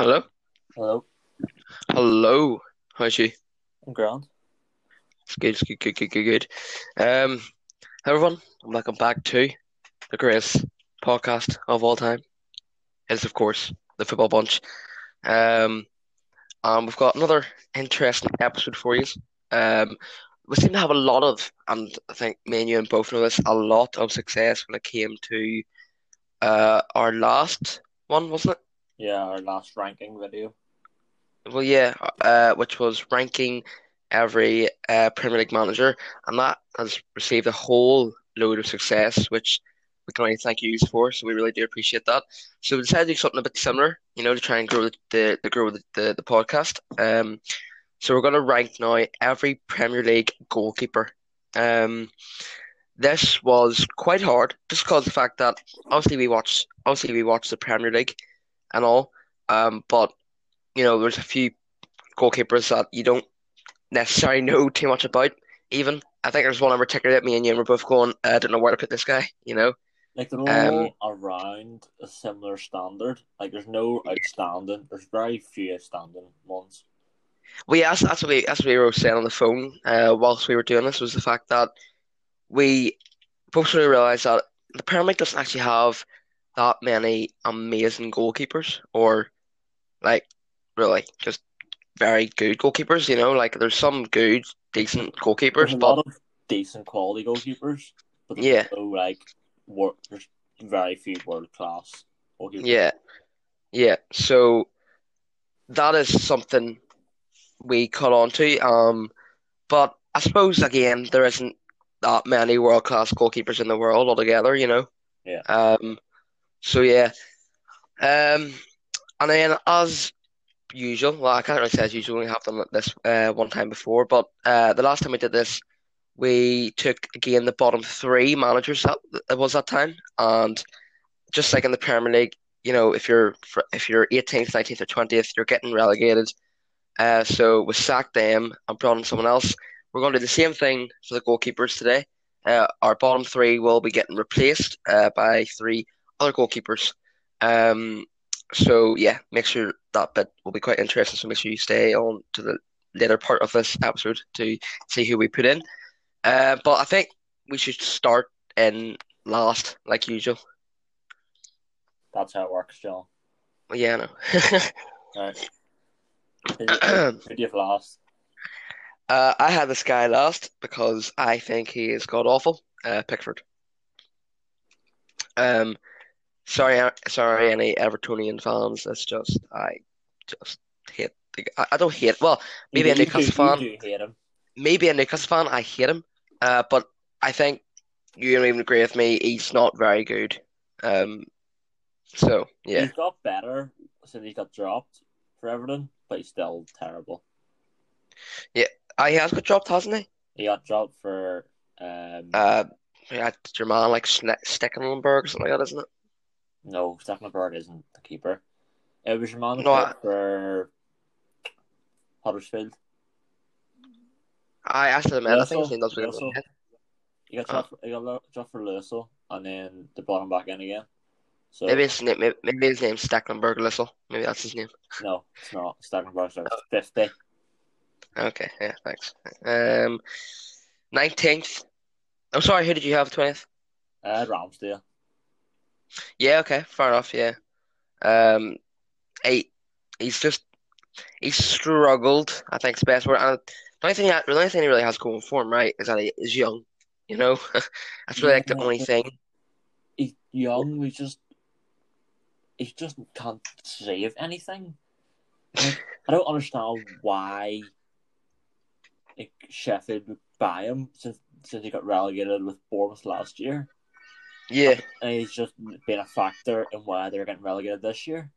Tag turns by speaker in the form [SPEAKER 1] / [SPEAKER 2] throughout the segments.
[SPEAKER 1] Hello?
[SPEAKER 2] Hello,
[SPEAKER 1] Hello. How's you?
[SPEAKER 2] I'm.
[SPEAKER 1] It's good, it's good, good, good, good, good. Um, everyone, welcome back to the greatest podcast of all time. It is, of course, the Football Bunch. Um, and we've got another interesting episode for you. Um, we seem to have a lot of, and I think me and you and both know this, a lot of success when it came to uh our last one, wasn't it?
[SPEAKER 2] Yeah, our last ranking video.
[SPEAKER 1] Well, yeah, uh, which was ranking every uh, Premier League manager, and that has received a whole load of success, which we can only thank you for. So we really do appreciate that. So we decided to do something a bit similar, you know, to try and grow the the, the grow the, the, the podcast. Um, so we're going to rank now every Premier League goalkeeper. Um, this was quite hard, just because the fact that obviously we watch obviously we watch the Premier League and all, um, but you know, there's a few goalkeepers that you don't necessarily know too much about. Even I think there's one in particular that me and you were both going, I don't know where to put this guy. You know,
[SPEAKER 2] Like they're all
[SPEAKER 1] Um,
[SPEAKER 2] around a similar standard. Like there's no outstanding. There's very few outstanding ones.
[SPEAKER 1] well, yeah, that's, that's what we that's what we were saying on the phone uh, whilst we were doing this was the fact that we both really realised that the Premier League doesn't actually have that many amazing goalkeepers, or like really just very good goalkeepers. You know, like there's some good, decent
[SPEAKER 2] There's
[SPEAKER 1] goalkeepers,
[SPEAKER 2] a
[SPEAKER 1] but
[SPEAKER 2] lot of decent quality goalkeepers, but
[SPEAKER 1] yeah.
[SPEAKER 2] no like work, There's very few world class goalkeepers.
[SPEAKER 1] Yeah, yeah. So that is something we caught on to. Um, but I suppose again there isn't that many world class goalkeepers in the world altogether, you know.
[SPEAKER 2] Yeah.
[SPEAKER 1] Um, so yeah. Um, and then as usual, well, I can't really say as usual. We have done this uh, one time before, but uh, the last time we did this, we took again the bottom three managers that it was that time, and just like in the Premier League, you know, if you're if you're 18th, 19th, or 20th, you're getting relegated. Uh, so we sacked them and brought in someone else. We're going to do the same thing for the goalkeepers today. Uh, our bottom three will be getting replaced uh, by three other goalkeepers. Um, so yeah, make sure that bit will be quite interesting. So make sure you stay on to the later part of this episode to see who we put in. Uh, but I think we should start in last, like usual.
[SPEAKER 2] That's how it works, John.
[SPEAKER 1] Well, yeah, I know.
[SPEAKER 2] Right. Who do you- who do you have last?
[SPEAKER 1] Uh, I had this guy last because I think he is god awful. Uh, Pickford. Um, sorry, uh, sorry, any Evertonian fans. It's just I just hate. The, I, I don't hate. Well, maybe
[SPEAKER 2] You
[SPEAKER 1] a Newcastle fan.
[SPEAKER 2] You do hate him.
[SPEAKER 1] Maybe a Newcastle fan. I hate him. Uh, but I think you don't even agree with me. He's not very good. Um, so yeah,
[SPEAKER 2] He's got better since he got dropped for Everton, but he's still terrible.
[SPEAKER 1] uh, he has got dropped, hasn't he?
[SPEAKER 2] He got dropped for um
[SPEAKER 1] Uh, yeah, your man like Sne- Stekelenburg or something like that, isn't it?
[SPEAKER 2] No, Stekelenburg isn't the keeper. It was your man
[SPEAKER 1] No, I-
[SPEAKER 2] for Huddersfield.
[SPEAKER 1] I asked him. I think his name does begin
[SPEAKER 2] Leisel. He got
[SPEAKER 1] Oh.
[SPEAKER 2] dropped. He got dropped for Leisel, and then they brought him back in again. So
[SPEAKER 1] Maybe his name, maybe, maybe his name's Stekelenburg Lissel. Maybe that's his name.
[SPEAKER 2] no, it's not. Stekelenburg's like fifty.
[SPEAKER 1] Okay, yeah, thanks. Um, nineteenth. I'm sorry. Who did you have twentieth?
[SPEAKER 2] Uh, Ramsdale.
[SPEAKER 1] Yeah, okay, fair enough. Yeah. Um, eight. He's just he's struggled. I think it's the best word. And the only thing, he- the only thing he really has going for him, right, is that he is young. You know, that's really like the only thing.
[SPEAKER 2] He's young. We just he just can't save anything. I don't understand why like, Sheffield would buy him since since he got relegated with Bournemouth last year,
[SPEAKER 1] Yeah,
[SPEAKER 2] and he's just been a factor in why they're getting relegated this year.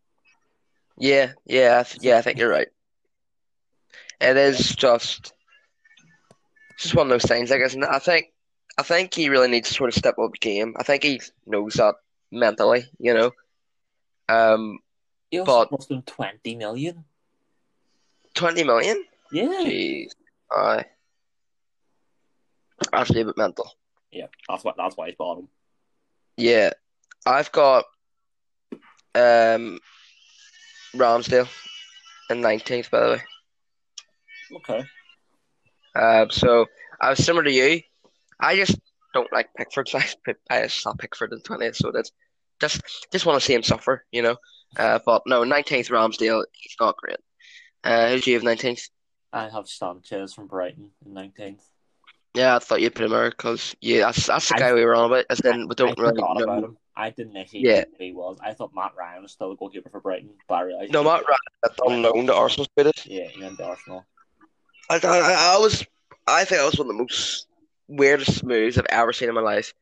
[SPEAKER 1] yeah, yeah, I th- yeah. I think you're right. It is just, just one of those things, I guess. And I think, I think he really needs to sort of step up the game. I think he knows that mentally, you know. Um,
[SPEAKER 2] He also
[SPEAKER 1] But-
[SPEAKER 2] cost him twenty million.
[SPEAKER 1] twenty million.
[SPEAKER 2] Yeah,
[SPEAKER 1] Jeez, aye, actually a bit mental.
[SPEAKER 2] yeah. That's what. That's why he's bought him.
[SPEAKER 1] Yeah, I've got um Ramsdale in nineteenth, by the way.
[SPEAKER 2] Okay.
[SPEAKER 1] Uh, so I was similar to you. I just don't like Pickford, so I, put- I saw Pickford in twentieth. So that's just just want to see him suffer, you know. Uh, but no, nineteenth Ramsdale, he's not great. Uh, who's you have nineteenth?
[SPEAKER 2] I have Sanchez from Brighton in nineteenth.
[SPEAKER 1] Yeah, I thought you'd put him there because yeah, that's that's the
[SPEAKER 2] I-
[SPEAKER 1] guy we were on about. As in, we don't
[SPEAKER 2] I
[SPEAKER 1] really
[SPEAKER 2] forgot
[SPEAKER 1] know.
[SPEAKER 2] about him. I didn't actually
[SPEAKER 1] Yeah.
[SPEAKER 2] know who he was. I thought Matt Ryan was still the goalkeeper for Brighton, but I realized
[SPEAKER 1] No, Matt Ryan, loan to Arsenal.
[SPEAKER 2] Yeah, he went to Arsenal.
[SPEAKER 1] I, I, I was, I think that was one of the most weirdest moves I've ever seen in my life.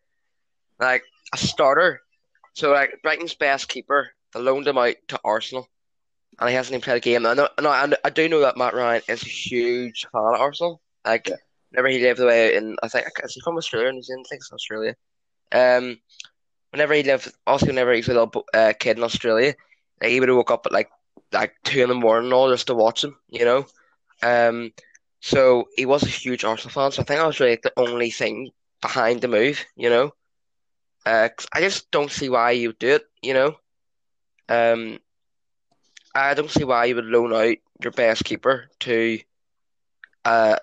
[SPEAKER 1] Like a starter, so like Brighton's best keeper, they loaned him out to Arsenal, and he hasn't even played a game. I know, no, I, I do know that Matt Ryan is a huge fan of Arsenal. Like,
[SPEAKER 2] Yeah.
[SPEAKER 1] Whenever he lived away in, I think, is he from Australia? New Zealand? I think it's Australia. Um, whenever he lived, also whenever he was a little uh, kid in Australia, like, he would have woke up at like like two in the morning and all just to watch him, you know. Um, so he was a huge Arsenal fan. So I think that was really the only thing behind the move, you know. Uh, I just don't see why you would do it, you know. Um, I don't see why you would loan out your best keeper to uh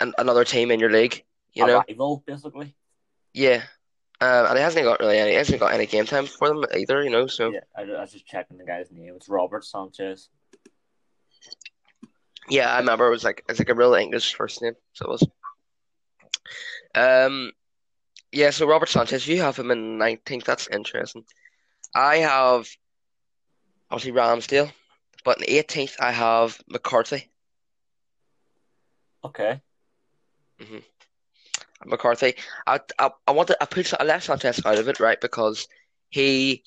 [SPEAKER 1] an, another team in your league, you
[SPEAKER 2] a
[SPEAKER 1] know.
[SPEAKER 2] rival, basically.
[SPEAKER 1] Yeah. Um, and he hasn't got really any, he hasn't got any game time for them either, you know. So
[SPEAKER 2] Yeah, I, I was just checking the guy's name. It's Robert Sanchez.
[SPEAKER 1] Yeah, I remember it was like it's like a real English first name, so it was. Um, yeah. So Robert Sanchez, you have him in nineteenth. That's interesting. I have obviously Ramsdale, but in eighteenth I have McCarthy.
[SPEAKER 2] Okay.
[SPEAKER 1] McCarthy. I I, I wanted I put I left Sanchez out of it right because he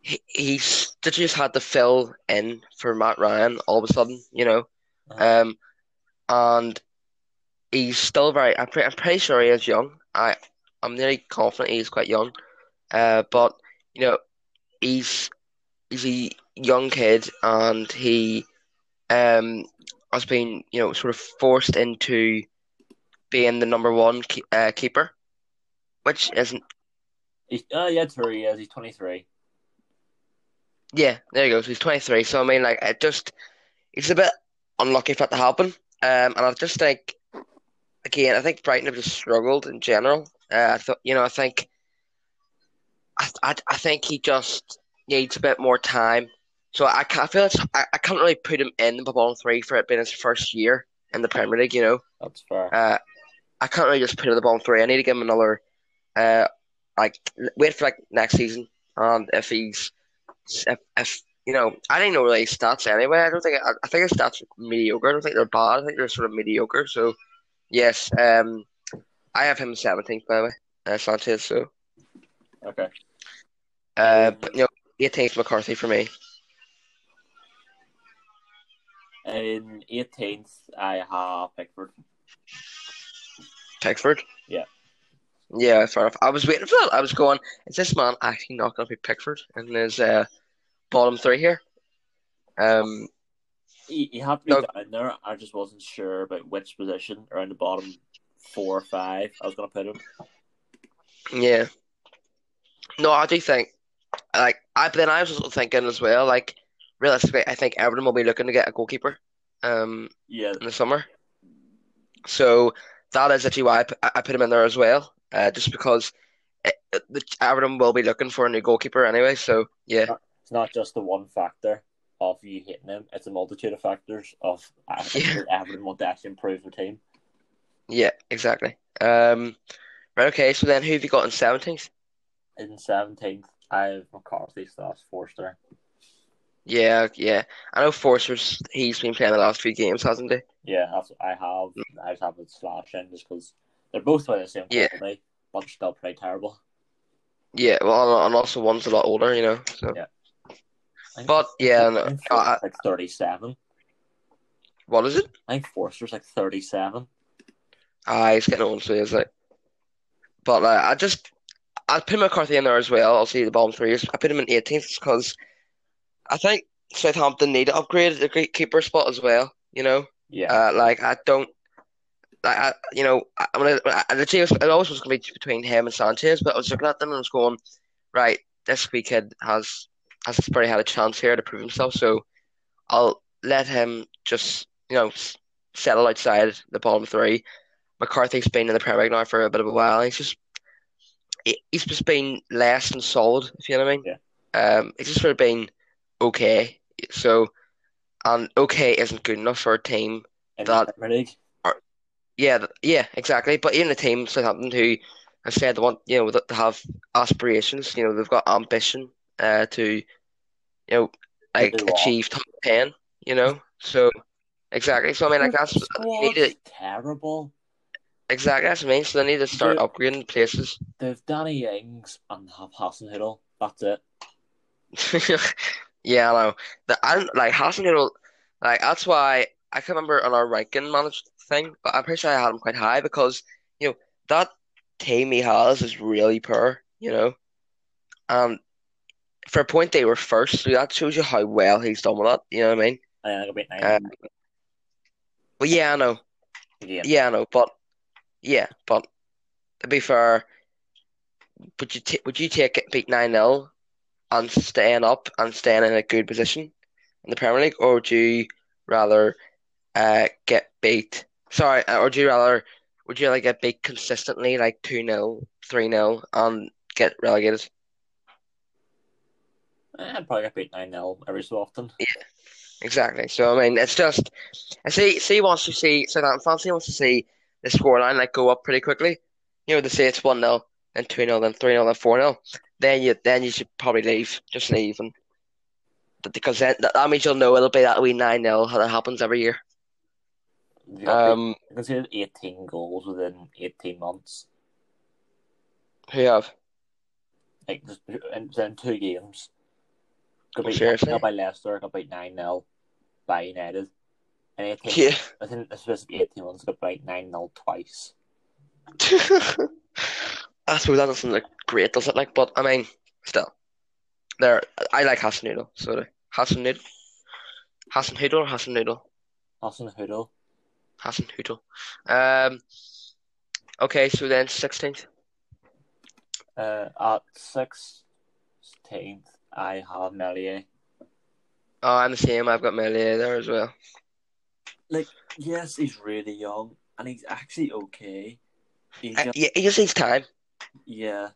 [SPEAKER 1] he he's just had to fill in for Matt Ryan all of a sudden, you know.
[SPEAKER 2] Uh-huh.
[SPEAKER 1] Um, and he's still very. I'm pretty, I'm pretty sure he is young. I I'm nearly confident he's quite young. Uh, but you know, he's he's a young kid, and he um has been you know sort of forced into being the number one ke uh, keeper, which isn't.
[SPEAKER 2] He's, uh, yeah, true. He is. He's 23.
[SPEAKER 1] Yeah, there you go. So he's 23. So I mean, like, it just it's a bit unlucky for that to happen. Um, and I just think, again, I think Brighton have just struggled in general. Uh, I thought, you know, I think, I, I, I think he just needs a bit more time. So I, I feel it's, I, I can't really put him in the bottom three for it being his first year in the Premier League. You know,
[SPEAKER 2] That's fair.
[SPEAKER 1] uh, I can't really just put him in the bottom three. I need to give him another, uh, like wait for like next season, and if he's, if, if you know, I didn't know really his stats anyway. I don't think I, I think his stats are mediocre. I don't think they're bad. I think they're sort of mediocre. So, yes, um, I have him seventeenth by the way, uh, Sanchez. So,
[SPEAKER 2] Okay.
[SPEAKER 1] uh, but you know, eighteenth McCarthy for me.
[SPEAKER 2] In 18th, I have Pickford.
[SPEAKER 1] Pickford.
[SPEAKER 2] Yeah.
[SPEAKER 1] Yeah, fair enough. I was waiting for that. I was going, is this man actually not going to be Pickford in his uh, bottom three here? Um,
[SPEAKER 2] He, he had to be
[SPEAKER 1] No.
[SPEAKER 2] down there. I just wasn't sure about which position around the bottom four or five I was going to put him.
[SPEAKER 1] yeah. No, I do think, like, I but then I was also thinking as well, like, realistically, I think Everton will be looking to get a goalkeeper, um,
[SPEAKER 2] Yeah,
[SPEAKER 1] in the summer. So that is actually why I put, I put him in there as well, uh, just because it, the Everton will be looking for a new goalkeeper anyway. So yeah.
[SPEAKER 2] it's not just the one factor of you hitting him, it's a multitude of factors of uh,
[SPEAKER 1] Yeah.
[SPEAKER 2] Everton want to actually improve the team.
[SPEAKER 1] Yeah, exactly. Um, right, okay, so then who have you got in 17th?
[SPEAKER 2] In 17th, I have McCarthy slash Forster.
[SPEAKER 1] Yeah, yeah. I know Forster's, he's been playing the last few games, hasn't he?
[SPEAKER 2] Yeah, that's I have. I just have it slash in just because they're both by the same
[SPEAKER 1] Yeah.
[SPEAKER 2] quality, but still pretty terrible.
[SPEAKER 1] Yeah, well, and also one's a lot older, you know, so.
[SPEAKER 2] Yeah.
[SPEAKER 1] But, yeah, no, I-
[SPEAKER 2] like 37.
[SPEAKER 1] What is it?
[SPEAKER 2] I think Forster's like 37.
[SPEAKER 1] Ah, he's getting old, so he is like. But uh, I just, I put McCarthy in there as well. I'll see the bottom three. I put him in 18th because I think Southampton need to upgrade the great keeper spot as well, you know?
[SPEAKER 2] Yeah.
[SPEAKER 1] Uh, like I don't, like I, you know, I, I'm gonna. I, literally was- it always was gonna be between him and Sanchez, but I was looking at them and I was going, right, this wee kid has has probably had a chance here to prove himself. So I'll let him just you know settle outside the bottom three. McCarthy's been in the Premier League now for a bit of a while. He's just he's just been less than solid, if you know what I mean.
[SPEAKER 2] Yeah.
[SPEAKER 1] Um, it's just sort of been okay. So, and okay isn't good enough for a team
[SPEAKER 2] in
[SPEAKER 1] that
[SPEAKER 2] Premier League.
[SPEAKER 1] yeah, yeah, exactly. But even the team Southampton who have said they want, you know, to have aspirations. You know, they've got ambition uh, to, you know, like achieve top ten. You know, so exactly. So I mean, like that's they need to
[SPEAKER 2] terrible.
[SPEAKER 1] exactly that's what I mean. So they need to start
[SPEAKER 2] Yeah.
[SPEAKER 1] upgrading places.
[SPEAKER 2] They've Danny Ings and have Hasenhüttl. That's it.
[SPEAKER 1] yeah, I know. The I don't like Hasenhüttl. Like that's why I can remember on our ranking managed thing, but I'm pretty sure I had him quite high because you know that team he has is really poor. You know, and for a point they were first, so that shows you how well he's done with that. You know what I mean?
[SPEAKER 2] I think I'll beat nine
[SPEAKER 1] Uh, well, yeah, I know.
[SPEAKER 2] again.
[SPEAKER 1] Yeah, I know. But yeah, but to be fair, would you ta would you take it beat nine 0 and staying up and staying in a good position in the Premier League, or would you rather uh get beat? Sorry, uh, or do you rather would you rather get beat consistently, like two 0 three 0 and get relegated?
[SPEAKER 2] I'd probably get beat nine 0 every so often.
[SPEAKER 1] Yeah, Exactly. So I mean, it's just I see. See wants to see Southampton fans. He wants to see the scoreline like go up pretty quickly. You know, to say it's one 0 then two 0 then three 0 then four 0 Then you then you should probably leave. Just leave and because then that, that means you'll know it'll be that wee nine 0 how that happens every year.
[SPEAKER 2] You got
[SPEAKER 1] Um,
[SPEAKER 2] considered eighteen goals within eighteen months.
[SPEAKER 1] who have?
[SPEAKER 2] Like just in, in two games. Got beat
[SPEAKER 1] Seriously?
[SPEAKER 2] got by Leicester, got beat nine 0 by United. And
[SPEAKER 1] Yeah.
[SPEAKER 2] I think to be eighteen months, got beat nine 0 twice.
[SPEAKER 1] I suppose that doesn't look great, does it? Like, but I mean, still, there. I like Hassan Noodle. So Hassan Noodle, Hassan Hoodle or Hassan Noodle.
[SPEAKER 2] Hassan Hiddle.
[SPEAKER 1] Hassan Hoodle. Um. Okay, so then sixteenth.
[SPEAKER 2] Uh, at sixteenth, I have Meslier.
[SPEAKER 1] Oh, I'm the same. I've got Meslier there as well.
[SPEAKER 2] Like, yes, he's really young, and he's actually okay. He's
[SPEAKER 1] Uh,
[SPEAKER 2] just,
[SPEAKER 1] yeah, he just needs time.
[SPEAKER 2] Yeah,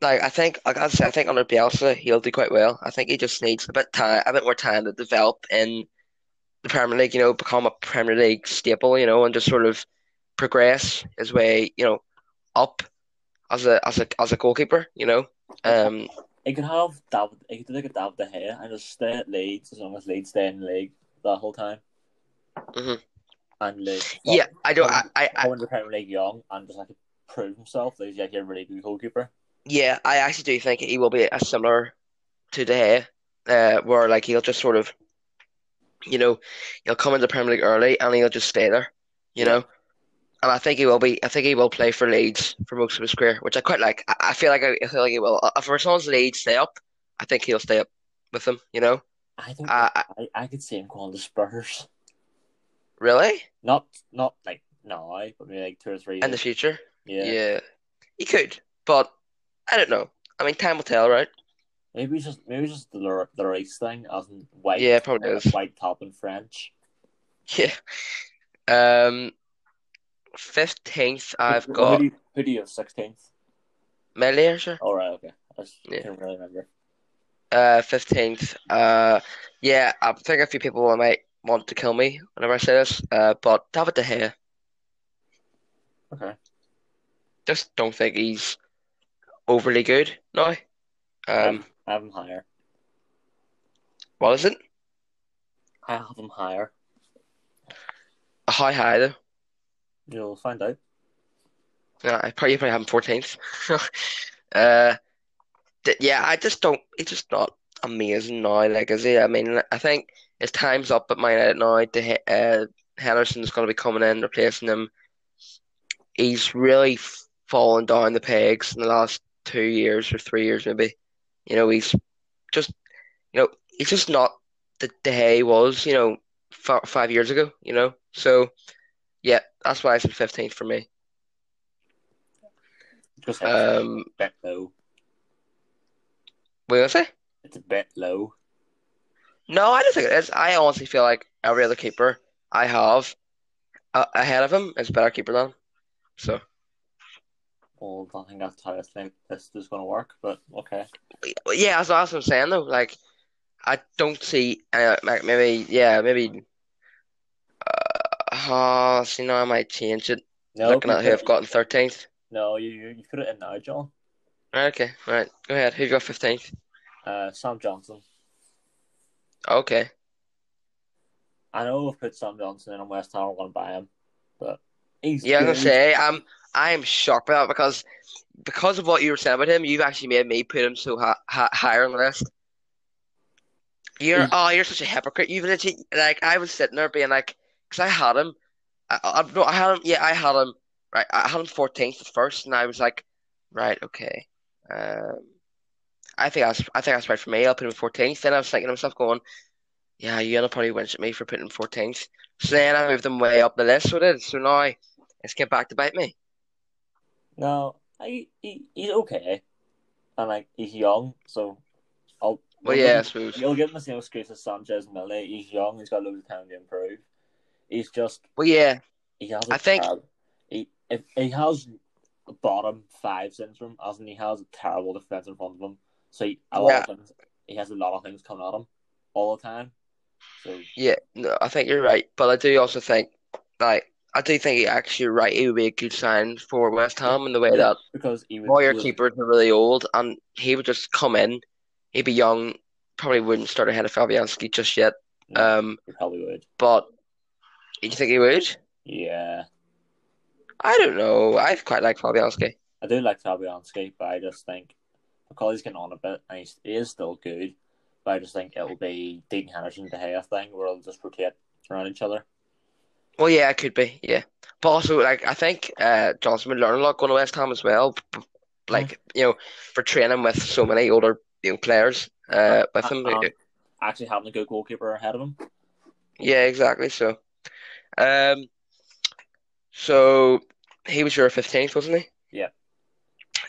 [SPEAKER 1] Like I think, like I say, I think under Bielsa he'll do quite well. I think he just needs a bit time, a bit more time to develop in the Premier League. You know, become a Premier League staple. You know, and just sort of progress his way. You know, up as a as a as a goalkeeper. You know, um,
[SPEAKER 2] he could have David. He could do like a David De Gea and just stay at Leeds as long as Leeds stay in the league that whole time.
[SPEAKER 1] Mhm.
[SPEAKER 2] And like,
[SPEAKER 1] yeah. I don't. I, I, I
[SPEAKER 2] the Premier League young and just like prove himself that he's actually a really good goalkeeper.
[SPEAKER 1] Yeah, I actually do think he will be a similar to De Gea, uh, where like he'll just sort of, you know, he'll come into the Premier League early and he'll just stay there, you know. And I think he will be. I think he will play for Leeds for most of his career, which I quite like. I, I feel like I, I feel like he will. Uh, For as long as Leeds stay up, I think he'll stay up with them. You know.
[SPEAKER 2] I don't.
[SPEAKER 1] Uh, I,
[SPEAKER 2] I, I could see him going to Spurs.
[SPEAKER 1] really?
[SPEAKER 2] Not not like now, but maybe like two or three.
[SPEAKER 1] In the future?
[SPEAKER 2] Yeah.
[SPEAKER 1] Yeah, he could, but I don't know. I mean, time will tell, right?
[SPEAKER 2] Maybe it's just maybe it's just the the race thing, as in white.
[SPEAKER 1] Yeah, probably is.
[SPEAKER 2] White top in French.
[SPEAKER 1] Yeah. Um, fifteenth, I've
[SPEAKER 2] Who-
[SPEAKER 1] got
[SPEAKER 2] Who do you, who do you have sixteenth?
[SPEAKER 1] Meslier, sure.
[SPEAKER 2] All right, okay. I just
[SPEAKER 1] Yeah.
[SPEAKER 2] can't really remember.
[SPEAKER 1] Uh, fifteenth. Uh, yeah, I think a few people might want to kill me whenever I say this. Uh, but David De Gea,
[SPEAKER 2] Okay.
[SPEAKER 1] Just don't think he's overly good now. Um,
[SPEAKER 2] I have him higher.
[SPEAKER 1] what is it?
[SPEAKER 2] I have him higher.
[SPEAKER 1] How high though?
[SPEAKER 2] You'll find out.
[SPEAKER 1] Yeah, I probably probably have him fourteenth. uh, th- yeah, I just don't. It's just not amazing now. Like, is he? I mean, I think his time's up at Man United now. Ge- uh, Henderson's going to be coming in, replacing him. He's really fallen down the pegs in the last two years or three years, maybe. You know, he's just, you know, he's just not the De Gea was, you know, f five years ago. You know, so yeah, that's why it's in fifteenth for me.
[SPEAKER 2] Just
[SPEAKER 1] Um,
[SPEAKER 2] back though.
[SPEAKER 1] what did I say?
[SPEAKER 2] it's a bit low.
[SPEAKER 1] No, I don't think it is. I honestly feel like every other keeper I have uh, ahead of him is a better keeper than him. So,
[SPEAKER 2] Well, I think that's how I think this is going to work. But okay,
[SPEAKER 1] yeah, that's, that's what I'm saying though. Like, I don't see uh, like maybe yeah maybe. Uh, oh, see now I might change it.
[SPEAKER 2] no,
[SPEAKER 1] Looking at who I've got in thirteenth.
[SPEAKER 2] no, you you put it in now, John.
[SPEAKER 1] Right, okay, right. Go ahead. Who got fifteenth?
[SPEAKER 2] Uh, Sam Johnstone.
[SPEAKER 1] Okay.
[SPEAKER 2] I know I've put Sam Johnstone in on West Ham. I want to buy him, but he's
[SPEAKER 1] Yeah, I was gonna say I'm I am shocked by that because because of what you were saying about him, you've actually made me put him so hi hi higher on the list. You're
[SPEAKER 2] Mm.
[SPEAKER 1] oh, you're such a hypocrite. You've literally like I was sitting there being like, because I had him, I, I no, I had him. Yeah, I had him. Right, I had him 14th at first, and I was like, right, okay. Um, I think that's I think that's right for me. I'll put him 14th. Then I was thinking to myself, going, yeah, you're gonna probably winch at me for putting him 14th. So then I moved him way up the list with it. So now it's get back to bite me.
[SPEAKER 2] No, I, he he's okay, and like he's young, so I'll.
[SPEAKER 1] Well, yeah, I suppose.
[SPEAKER 2] You'll give him the same excuse as Sanchez and Millie. He's young. He's got loads of time to improve. He's just
[SPEAKER 1] Well, yeah,
[SPEAKER 2] he has. a
[SPEAKER 1] I think-
[SPEAKER 2] terrible- he if he has bottom five syndrome, as in he has a terrible defense in front of him. So he, a lot
[SPEAKER 1] Yeah.
[SPEAKER 2] of things, he has a lot of things coming at him all the time. So
[SPEAKER 1] yeah. No, I think you're right, but I do also think, like, I do think he actually right. He would be a good sign for West Ham in the way that
[SPEAKER 2] because he would,
[SPEAKER 1] all your keepers are really old, and he would just come in. He'd be young, probably wouldn't start ahead of Fabianski just yet.
[SPEAKER 2] no,
[SPEAKER 1] Um,
[SPEAKER 2] he probably would.
[SPEAKER 1] but do you think he would?
[SPEAKER 2] Yeah,
[SPEAKER 1] I don't know. I quite like Fabianski.
[SPEAKER 2] I do like Fabianski, but I just think because he's getting on a bit and he's, he is still good, but I just think it'll be Dean Henderson De Gea thing where they'll just rotate around each other.
[SPEAKER 1] Well, yeah, it could be, yeah. But also, like, I think uh, Johnstone would learn a lot going to West Ham as well. b- Like, you know, for training with so many older you know, players uh, with him.
[SPEAKER 2] Um, actually having a good goalkeeper ahead of him.
[SPEAKER 1] Yeah, exactly. So, um, so he was your 15th, wasn't he?
[SPEAKER 2] Yeah.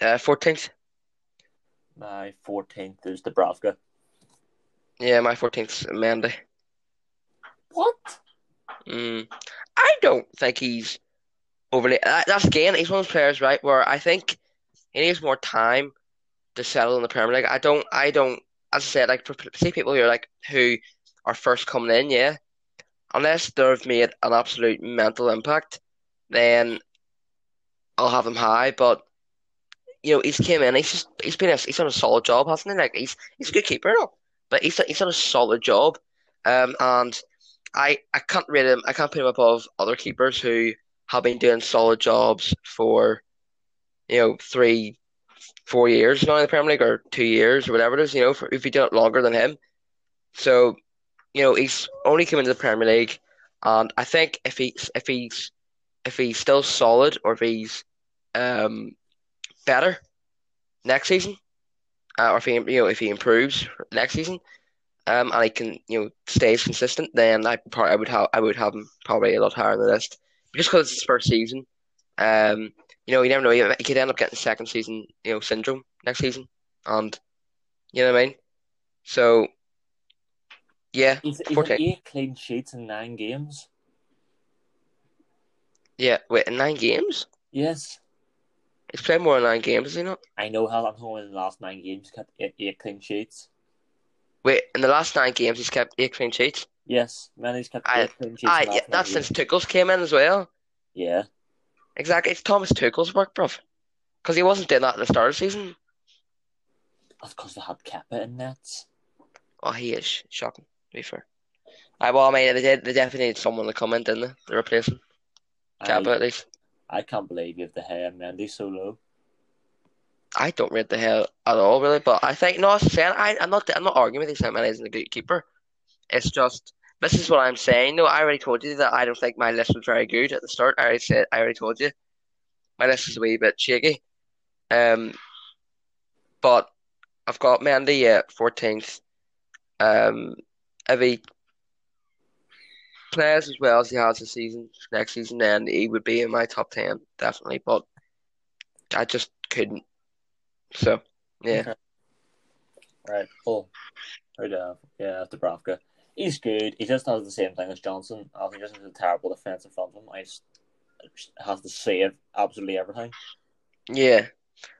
[SPEAKER 1] Uh, 14th?
[SPEAKER 2] My 14th is Dubravka.
[SPEAKER 1] Yeah, my 14th's Mendy.
[SPEAKER 2] What?
[SPEAKER 1] Mm. I don't think he's overly. Uh, that's again, he's one of those players, right, where I think he needs more time to settle in the Premier League. I don't, I don't, as I said, like, see people who are like, who are first coming in, yeah, unless they've made an absolute mental impact, then I'll have them high. But, you know, he's came in, he's just, he's been, a, he's done a solid job, hasn't he? Like, he's, he's a good keeper, but he's, he's done a solid job. Um, and I I can't rate him. I can't put him above other keepers who have been doing solid jobs for, you know, three, four years now in the Premier League or two years or whatever it is. You know, for, if you do it longer than him, so you know he's only come into the Premier League, and I think if he's if he's if he's still solid or if he's um better next season, uh, or if he you know if he improves next season um, and he can, you know, stays consistent, then I probably I would have I would have him probably a lot higher on the list. Just because it's his first season, um, you know, you never know. He, he could end up getting second season, you know, syndrome next season, and you know what I mean. So, yeah,
[SPEAKER 2] He's, he's had eight clean sheets in nine games.
[SPEAKER 1] yeah. Wait, in nine games,
[SPEAKER 2] Yes.
[SPEAKER 1] he's played more than nine games, has he not?
[SPEAKER 2] I know how I'm home in the last nine games, he's kept eight, eight clean sheets.
[SPEAKER 1] Wait, in the last nine games, he's kept eight clean sheets.
[SPEAKER 2] Yes, Mendy's kept
[SPEAKER 1] I-
[SPEAKER 2] eight clean sheets.
[SPEAKER 1] Ah,
[SPEAKER 2] the
[SPEAKER 1] yeah, that's
[SPEAKER 2] nine
[SPEAKER 1] since Tuchel's came in as well.
[SPEAKER 2] Yeah.
[SPEAKER 1] Exactly, it's Thomas Tuchel's work, bruv. Because he wasn't doing that at the start of the season.
[SPEAKER 2] That's because they had Kepa in nets.
[SPEAKER 1] Oh, he is shocking. To be fair, I well, I mean, they did. They definitely need someone to come in, didn't they? To replace him, Kepa
[SPEAKER 2] I,
[SPEAKER 1] at least.
[SPEAKER 2] I can't believe you have the hair and Mendy so low.
[SPEAKER 1] I don't rate the hell at all, really. But I think no, saying I, I'm not. I'm not arguing with you. Saying man isn't a good keeper. It's just this is what I'm saying. No, I already told you that I don't think my list was very good at the start. I already said. I already told you my list is a wee bit shaky. Um, but I've got Mendy at 14th. Um, if he plays as well as he has this season, next season, then he would be in my top 10, definitely. But I just couldn't. So, yeah.
[SPEAKER 2] Okay. Right. Oh, right. Uh, yeah, Dubravka. He's good. He just has the same thing as Johnstone. I think he just has a terrible defense in front of him. He just has to save absolutely everything.
[SPEAKER 1] Yeah.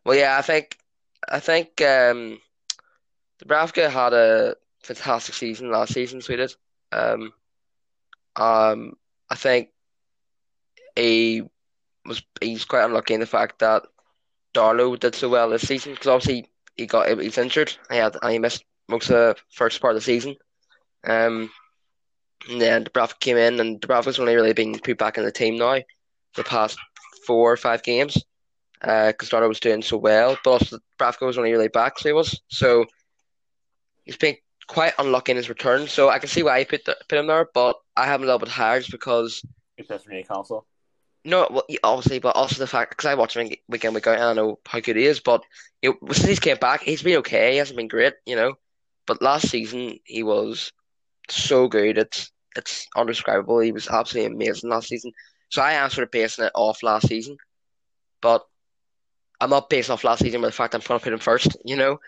[SPEAKER 1] Well, yeah, I think I think um, Dubravka had a fantastic season last season, so he did. Um, um, I think he was he's quite unlucky in the fact that Darlow did so well this season because obviously he got he's injured. He had and he missed most of the first part of the season. Um, and then Dubravka came in, and Dubravka's only really been put back in the team now the past four or five games because uh, Darlow was doing so well, but also Dubravka was only really back, so he was. So he's been quite unlucky in his return. So I can see why he put the, put him there, but I have him a little bit higher just because.
[SPEAKER 2] Plays for Newcastle.
[SPEAKER 1] No, well, obviously, but also the fact because I watch him week in week out and I know how good he is. But you know, since he's came back, he's been okay. He hasn't been great, you know. But last season he was so good. It's it's undescribable. He was absolutely amazing last season. So I am sort of basing it off last season, but I'm not basing off last season with the fact I'm trying to put him first. You know,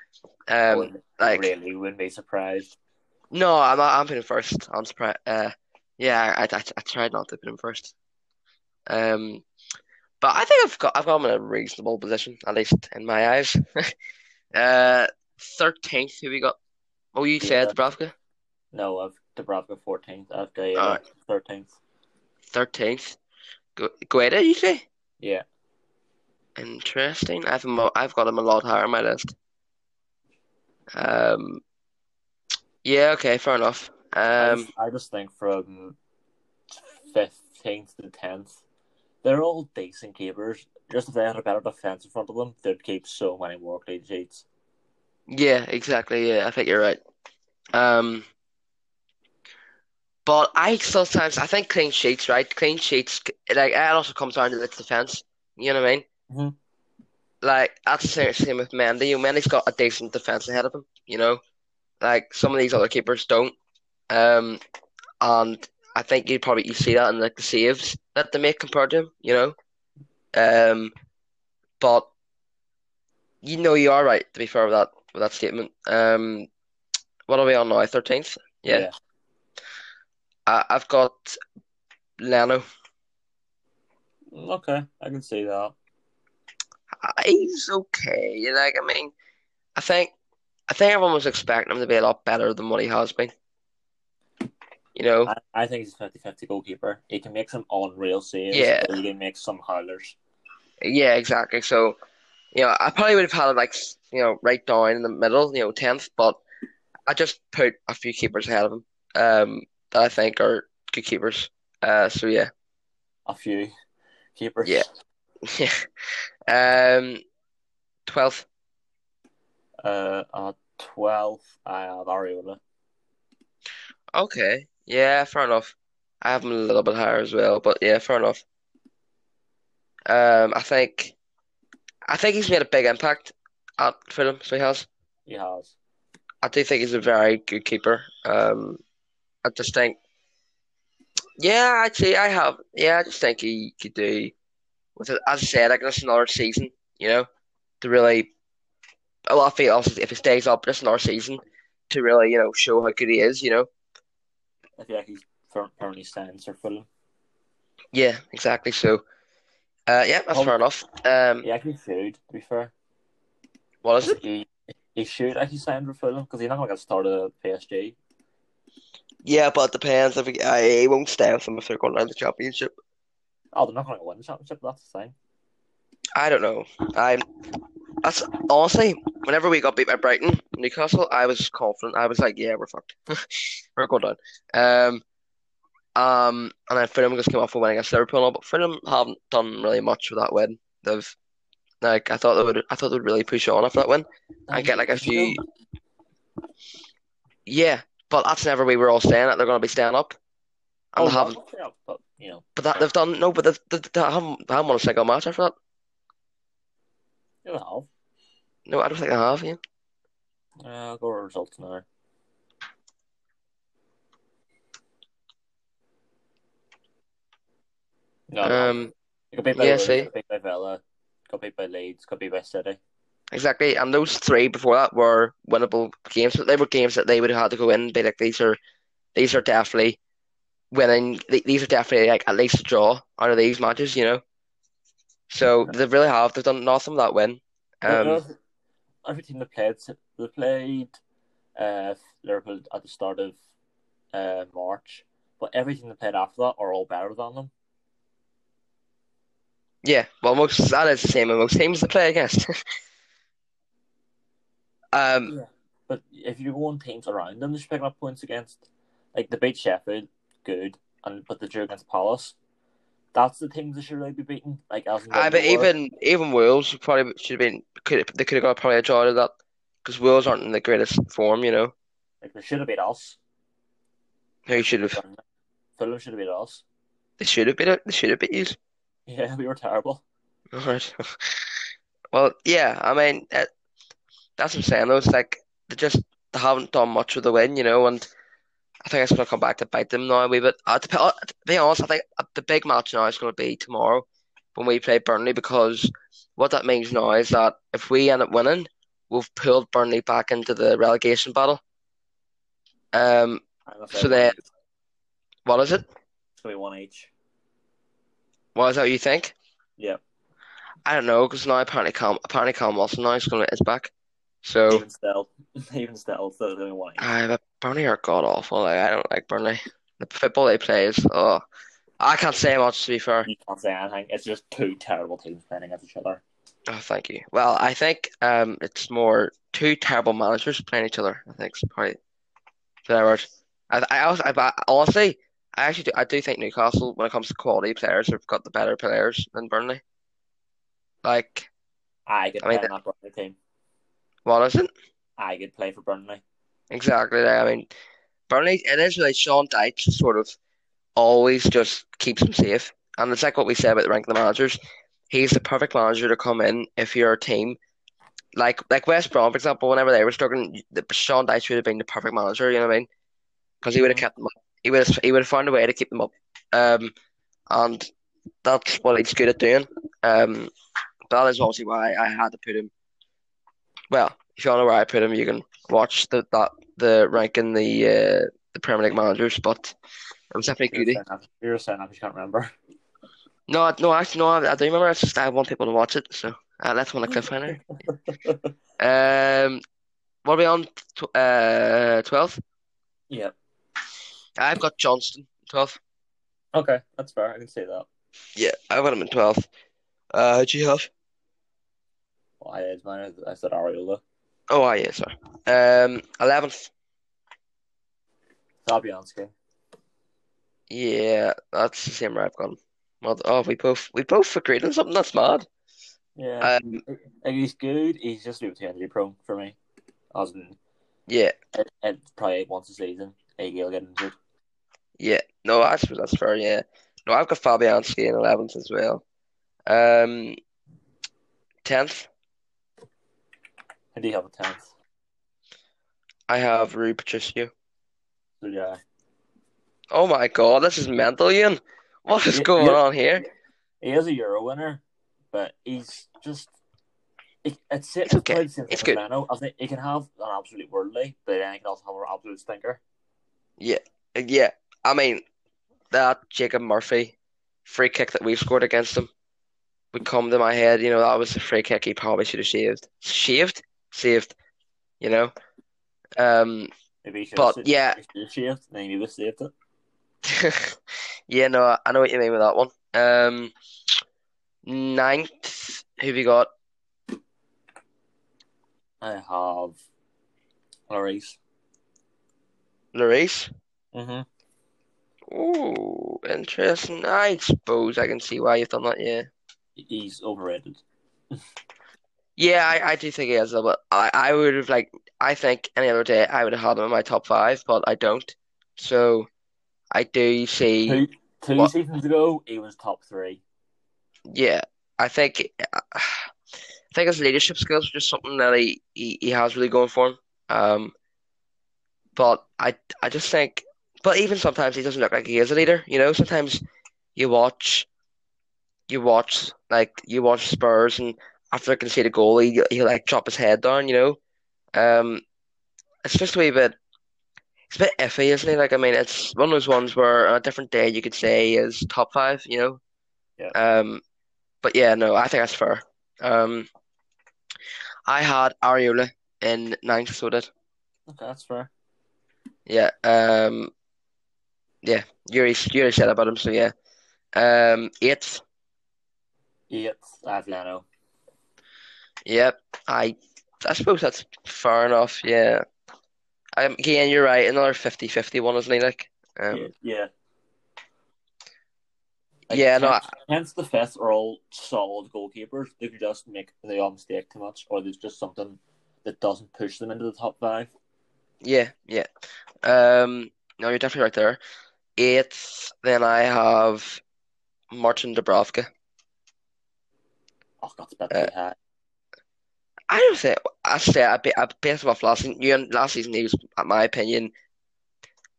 [SPEAKER 1] um,
[SPEAKER 2] Wouldn't-
[SPEAKER 1] like
[SPEAKER 2] really wouldn't be surprised.
[SPEAKER 1] no, I'm. I'm putting him first. I'm surprised. Uh, yeah, I, I I tried not to put him first. Um, but I think I've got I've got him in a reasonable position, at least in my eyes. uh, thirteenth. Who we got? Oh, you said
[SPEAKER 2] Yeah.
[SPEAKER 1] Dubravka.
[SPEAKER 2] No, I've Dubravka 14th. I've Guaita
[SPEAKER 1] Alright.
[SPEAKER 2] 13th.
[SPEAKER 1] Thirteenth. Guaita, you say?
[SPEAKER 2] Yeah.
[SPEAKER 1] Interesting. I've I've got him a lot higher on my list. Um, yeah, okay, fair enough.
[SPEAKER 2] I,
[SPEAKER 1] Um,
[SPEAKER 2] just, I just think from 15th to 10th, they're all decent keepers. Just if they had a better defense in front of them, they'd keep so many more clean sheets.
[SPEAKER 1] yeah, exactly. Yeah, I think you're right. Um, but I sometimes I think clean sheets, right? Clean sheets, like it also comes down to its defense. You know what I mean?
[SPEAKER 2] Mhm.
[SPEAKER 1] Like that's the same, with Mendy. You Mendy's got a decent defense ahead of him. You know, like some of these other keepers don't. Um, and I think you probably you see that in like the saves that they make compared to him. You know, um, but you know you are right to be fair with that with that statement. Um, what are we on now? Thirteenth. Yeah. I, I've got Leno.
[SPEAKER 2] Okay, I can see that.
[SPEAKER 1] He's okay. Like I mean, I think I think everyone was expecting him to be a lot better than what he has been. You know,
[SPEAKER 2] I, I think he's a 50 50 goalkeeper. He can make some unreal saves,
[SPEAKER 1] Yeah.
[SPEAKER 2] he can make some howlers.
[SPEAKER 1] yeah, exactly. So, you know, I probably would have had it like you know right down in the middle, you know, tenth, but I just put a few keepers ahead of him. Um, that I think are good keepers. Uh, so yeah,
[SPEAKER 2] A few keepers.
[SPEAKER 1] Yeah. yeah. Um, twelfth.
[SPEAKER 2] Uh, at 12th, I have Areola.
[SPEAKER 1] Okay. Yeah, fair enough. I have him a little bit higher as well, but yeah, fair enough. Um, I think, I think he's made a big impact at Fulham, so he has.
[SPEAKER 2] He has.
[SPEAKER 1] I do think he's a very good keeper. Um, I just think, yeah, actually, I have. Yeah, I just think he could do with it. As I said, I like just another season, you know, to really. Well, I feel also if he stays up, just another season to really, you know, show how good he is. You know.
[SPEAKER 2] I feel like he's permanently stands for Fulham.
[SPEAKER 1] Yeah, exactly. So, uh, yeah, that's
[SPEAKER 2] Oh.
[SPEAKER 1] fair enough. Um,
[SPEAKER 2] He actually should, to be fair.
[SPEAKER 1] what is it?
[SPEAKER 2] He, he should actually sign for Fulham because he's not going to get started at PSG.
[SPEAKER 1] Yeah, but it depends if he, uh, he won't stay with them if they're going down the championship.
[SPEAKER 2] Oh, they're not going to win the championship. That's the thing.
[SPEAKER 1] I don't know. I that's honestly, whenever we got beat by Brighton, Newcastle, I was confident. I was like, yeah, we're fucked. we're going down. Um, um, and then Fulham just came off a win against Liverpool, and but Fulham haven't done really much with that win. They've like I thought they would. I thought they would really push on after that win. I get like a few. Yeah, but that's never we were all saying that they're going to be staying up, and
[SPEAKER 2] Oh,
[SPEAKER 1] they haven't.
[SPEAKER 2] but you know,
[SPEAKER 1] But that they've done no, but they've, they, they haven't. They haven't won a single match after that.
[SPEAKER 2] have.
[SPEAKER 1] No, I don't think they have. Yeah.
[SPEAKER 2] Uh, I'll go with results now. No.
[SPEAKER 1] Um.
[SPEAKER 2] Got beat by
[SPEAKER 1] yeah,
[SPEAKER 2] Wolves,
[SPEAKER 1] see.
[SPEAKER 2] got beat by Villa, got beat by Leeds, got beat by City.
[SPEAKER 1] exactly. And those three before that were winnable games. but They were games that they would have had to go in and be like, these are these are definitely winning. These are definitely like at least a draw out of these matches, you know. So they really have. They've done nothing that win. Um,
[SPEAKER 2] every team they played, they played uh, Liverpool at the start of uh, March, but everything they played after that are all better than them.
[SPEAKER 1] Yeah, well, most that is the same with most teams they play against. um,
[SPEAKER 2] yeah, but if you go on teams around them, they're picking up points against, like the beat Sheffield, good, and but the drew against Palace. That's the teams they should really be beating. Like as
[SPEAKER 1] I but even even Wolves probably should have been could they could have got probably a draw of that because Wolves aren't in the greatest form, you know.
[SPEAKER 2] Like they should have beat us.
[SPEAKER 1] Who should have?
[SPEAKER 2] Fulham should have beat us.
[SPEAKER 1] They should have beat it. They should have beat you.
[SPEAKER 2] Yeah, we were terrible.
[SPEAKER 1] All right. well, yeah. I mean, it, that's what I'm saying. Though it's like they just they haven't done much with the win, you know, and I think it's going to come back to bite them now a wee bit. Uh, to, uh, to be honest, I think the big match now is going to be tomorrow when we play Burnley because what that means now is that if we end up winning, we've pulled Burnley back into the relegation battle. Um, so then, what is it?
[SPEAKER 2] It's going to be one each.
[SPEAKER 1] What is that you think?
[SPEAKER 2] Yeah.
[SPEAKER 1] I don't know because now apparently Cam apparently Cam Wilson now is going to is back. So
[SPEAKER 2] even still, even still, so only one.
[SPEAKER 1] I but Burnley are god awful. Like I don't like Burnley. The football they play is oh, I can't say much to be fair.
[SPEAKER 2] You can't say anything. It's just two terrible teams playing against each other.
[SPEAKER 1] Oh, thank you. Well, I think um, it's more two terrible managers playing each other. I think it's probably the word. I, I, also, I, I honestly, I actually do, I do think Newcastle, when it comes to quality players, have got the better players than Burnley. Like,
[SPEAKER 2] I could I mean, that Burnley team.
[SPEAKER 1] What is it?
[SPEAKER 2] I could play for Burnley.
[SPEAKER 1] Exactly. I mean, Burnley. It is really Sean Dyche sort of always just keeps them safe, and it's like what we said about the rank of the managers. He's the perfect manager to come in if you're a team like like West Brom, for example. Whenever they were struggling, the, Sean Dyche would have been the perfect manager. You know what I mean? Because he would have kept them up. He would have he would have found a way to keep them up. Um, and that's what he's good at doing. Um, that is obviously why I had to put him well, if you don't know where I put him, you can watch the that the ranking the uh, the Premier League managers. But it was definitely
[SPEAKER 2] goody. You're saying that you can't remember.
[SPEAKER 1] No, no, actually, no. I, I do remember. It's just I want people to watch it, so uh, that's one of cliffhanger. um, what are we on? Uh, twelfth.
[SPEAKER 2] Yeah.
[SPEAKER 1] I've got Johnstone twelve.
[SPEAKER 2] Okay, that's fair. I can see that.
[SPEAKER 1] Yeah, I've got him in twelfth. Uh, who do you have?
[SPEAKER 2] Well, I had mine. I said Areola.
[SPEAKER 1] Oh, I yeah, sorry. Um, eleventh.
[SPEAKER 2] Fabianski.
[SPEAKER 1] Yeah, that's the same where I've gone. Well, oh, we both we both agreed on something that's mad.
[SPEAKER 2] Yeah, um, he's good. He's just too injury prone for me. As in,
[SPEAKER 1] yeah,
[SPEAKER 2] it, it's probably once a season he'll get injured.
[SPEAKER 1] Yeah, no, I suppose that's fair. Yeah, no, I've got Fabianski in eleventh as well. Um, tenth.
[SPEAKER 2] Who do you have a tenth?
[SPEAKER 1] I have Rui Patricio.
[SPEAKER 2] Yeah.
[SPEAKER 1] Oh my god, this is mental, Ian. What is going
[SPEAKER 2] he,
[SPEAKER 1] on here?
[SPEAKER 2] He is a Euro winner, but he's just. It, it's
[SPEAKER 1] it's okay. It's good.
[SPEAKER 2] I think he can have an absolute worldly, but then he can also have an absolute stinker.
[SPEAKER 1] Yeah, yeah. I mean, that Jacob Murphy free kick that we scored against him would come to my head. You know, that was a free kick he probably should have shaved. Shaved? Saved, you know. Um,
[SPEAKER 2] Maybe
[SPEAKER 1] but yeah,
[SPEAKER 2] shaved, maybe we saved it.
[SPEAKER 1] yeah, no, I know what you mean with that one. Um, ninth, who have you got?
[SPEAKER 2] I have Lloris.
[SPEAKER 1] Lloris.
[SPEAKER 2] Mhm.
[SPEAKER 1] Oh, interesting. I suppose I can see why you've done that. Yeah.
[SPEAKER 2] He's overrated.
[SPEAKER 1] Yeah, I, I do think he is, but I, I would have like I think any other day I would have had him in my top five, but I don't. So I do see
[SPEAKER 2] two, two what, seasons ago he was top three.
[SPEAKER 1] Yeah, I think I think his leadership skills are just something that he, he, he has really going for him. Um, but I I just think, but even sometimes he doesn't look like he is a leader. You know, sometimes you watch, you watch like you watch Spurs and after I can see the goal, he he like drop his head down, you know. Um, it's just a wee bit. It's a bit iffy, isn't it? Like I mean, it's one of those ones where on a different day you could say is top five, you know.
[SPEAKER 2] Yeah.
[SPEAKER 1] Um, but yeah, no, I think that's fair. Um, I had Areola in ninth, so did.
[SPEAKER 2] Okay, that's fair.
[SPEAKER 1] Yeah. Um, yeah. Yuri Yuri said about him, so yeah. Um, eighth.
[SPEAKER 2] Eighth, I have Leno.
[SPEAKER 1] Yep. I I suppose that's far enough. Yeah. Um, again, you're right. Another 50-50 one, isn't he? Like, um,
[SPEAKER 2] yeah. yeah.
[SPEAKER 1] yeah, no,
[SPEAKER 2] hence, hence the fifth are all solid goalkeepers. They could just make the odd mistake too much, or there's just something that doesn't push them into the top five.
[SPEAKER 1] Yeah, yeah. Um, no, you're definitely right there. Eighth, then I have Martin Dubravka.
[SPEAKER 2] Oh, that's a bit
[SPEAKER 1] Uh,
[SPEAKER 2] high.
[SPEAKER 1] I don't say I say I based off last season. Last season he was, in my opinion,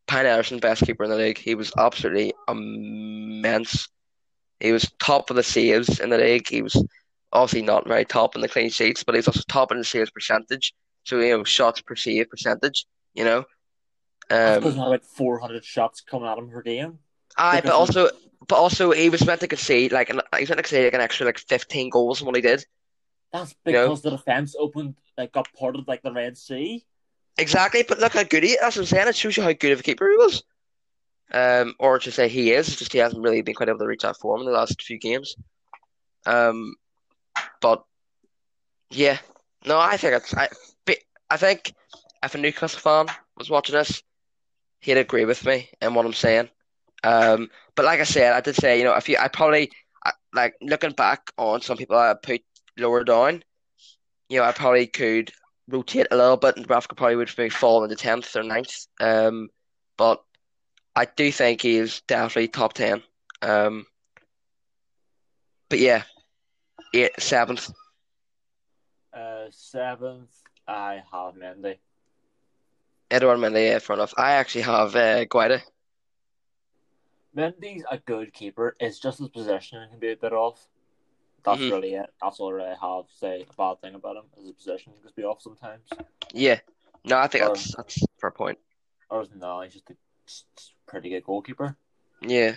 [SPEAKER 1] Pine Ederson best keeper in the league. He was absolutely immense. He was top of the saves in the league. He was obviously not very top in the clean sheets, but he was also top in the saves percentage. So you know, shots per save percentage. You know, um,
[SPEAKER 2] not about 400 shots coming at him per game.
[SPEAKER 1] I but also but also he was meant to concede like an, he was meant to concede like an extra like fifteen goals than what he did.
[SPEAKER 2] That's
[SPEAKER 1] You know?
[SPEAKER 2] because the defense opened, like, got parted like the Red Sea.
[SPEAKER 1] Exactly, but look how good he. That's what I'm saying. It shows you how good of a keeper he was. Um, or to say he is, it's just he hasn't really been quite able to reach that form in the last few games. Um, but yeah, no, I think it's. I, I think if a Newcastle fan was watching this, he'd agree with me in what I'm saying. Um, but like I said, I did say, you know, if you, I probably I, like looking back on some people I put lower down. You know, I probably could rotate a little bit, and Rafka probably would maybe fall into tenth or 9th. Um, but I do think he is definitely top ten. Um, but yeah, eight, seventh.
[SPEAKER 2] Uh, seventh, I have Mendy.
[SPEAKER 1] Edouard Mendy, yeah, fair enough. I actually have uh, Guaita.
[SPEAKER 2] Mendy's a good keeper. It's just his positioning can be a bit off. That's
[SPEAKER 1] Mhm.
[SPEAKER 2] really it. That's all I really have to say a bad thing about him. Is his positioning can be off sometimes.
[SPEAKER 1] Yeah, no, I think
[SPEAKER 2] Or-
[SPEAKER 1] that's that's a fair point.
[SPEAKER 2] Or no, he's just a pretty good goalkeeper.
[SPEAKER 1] Yeah.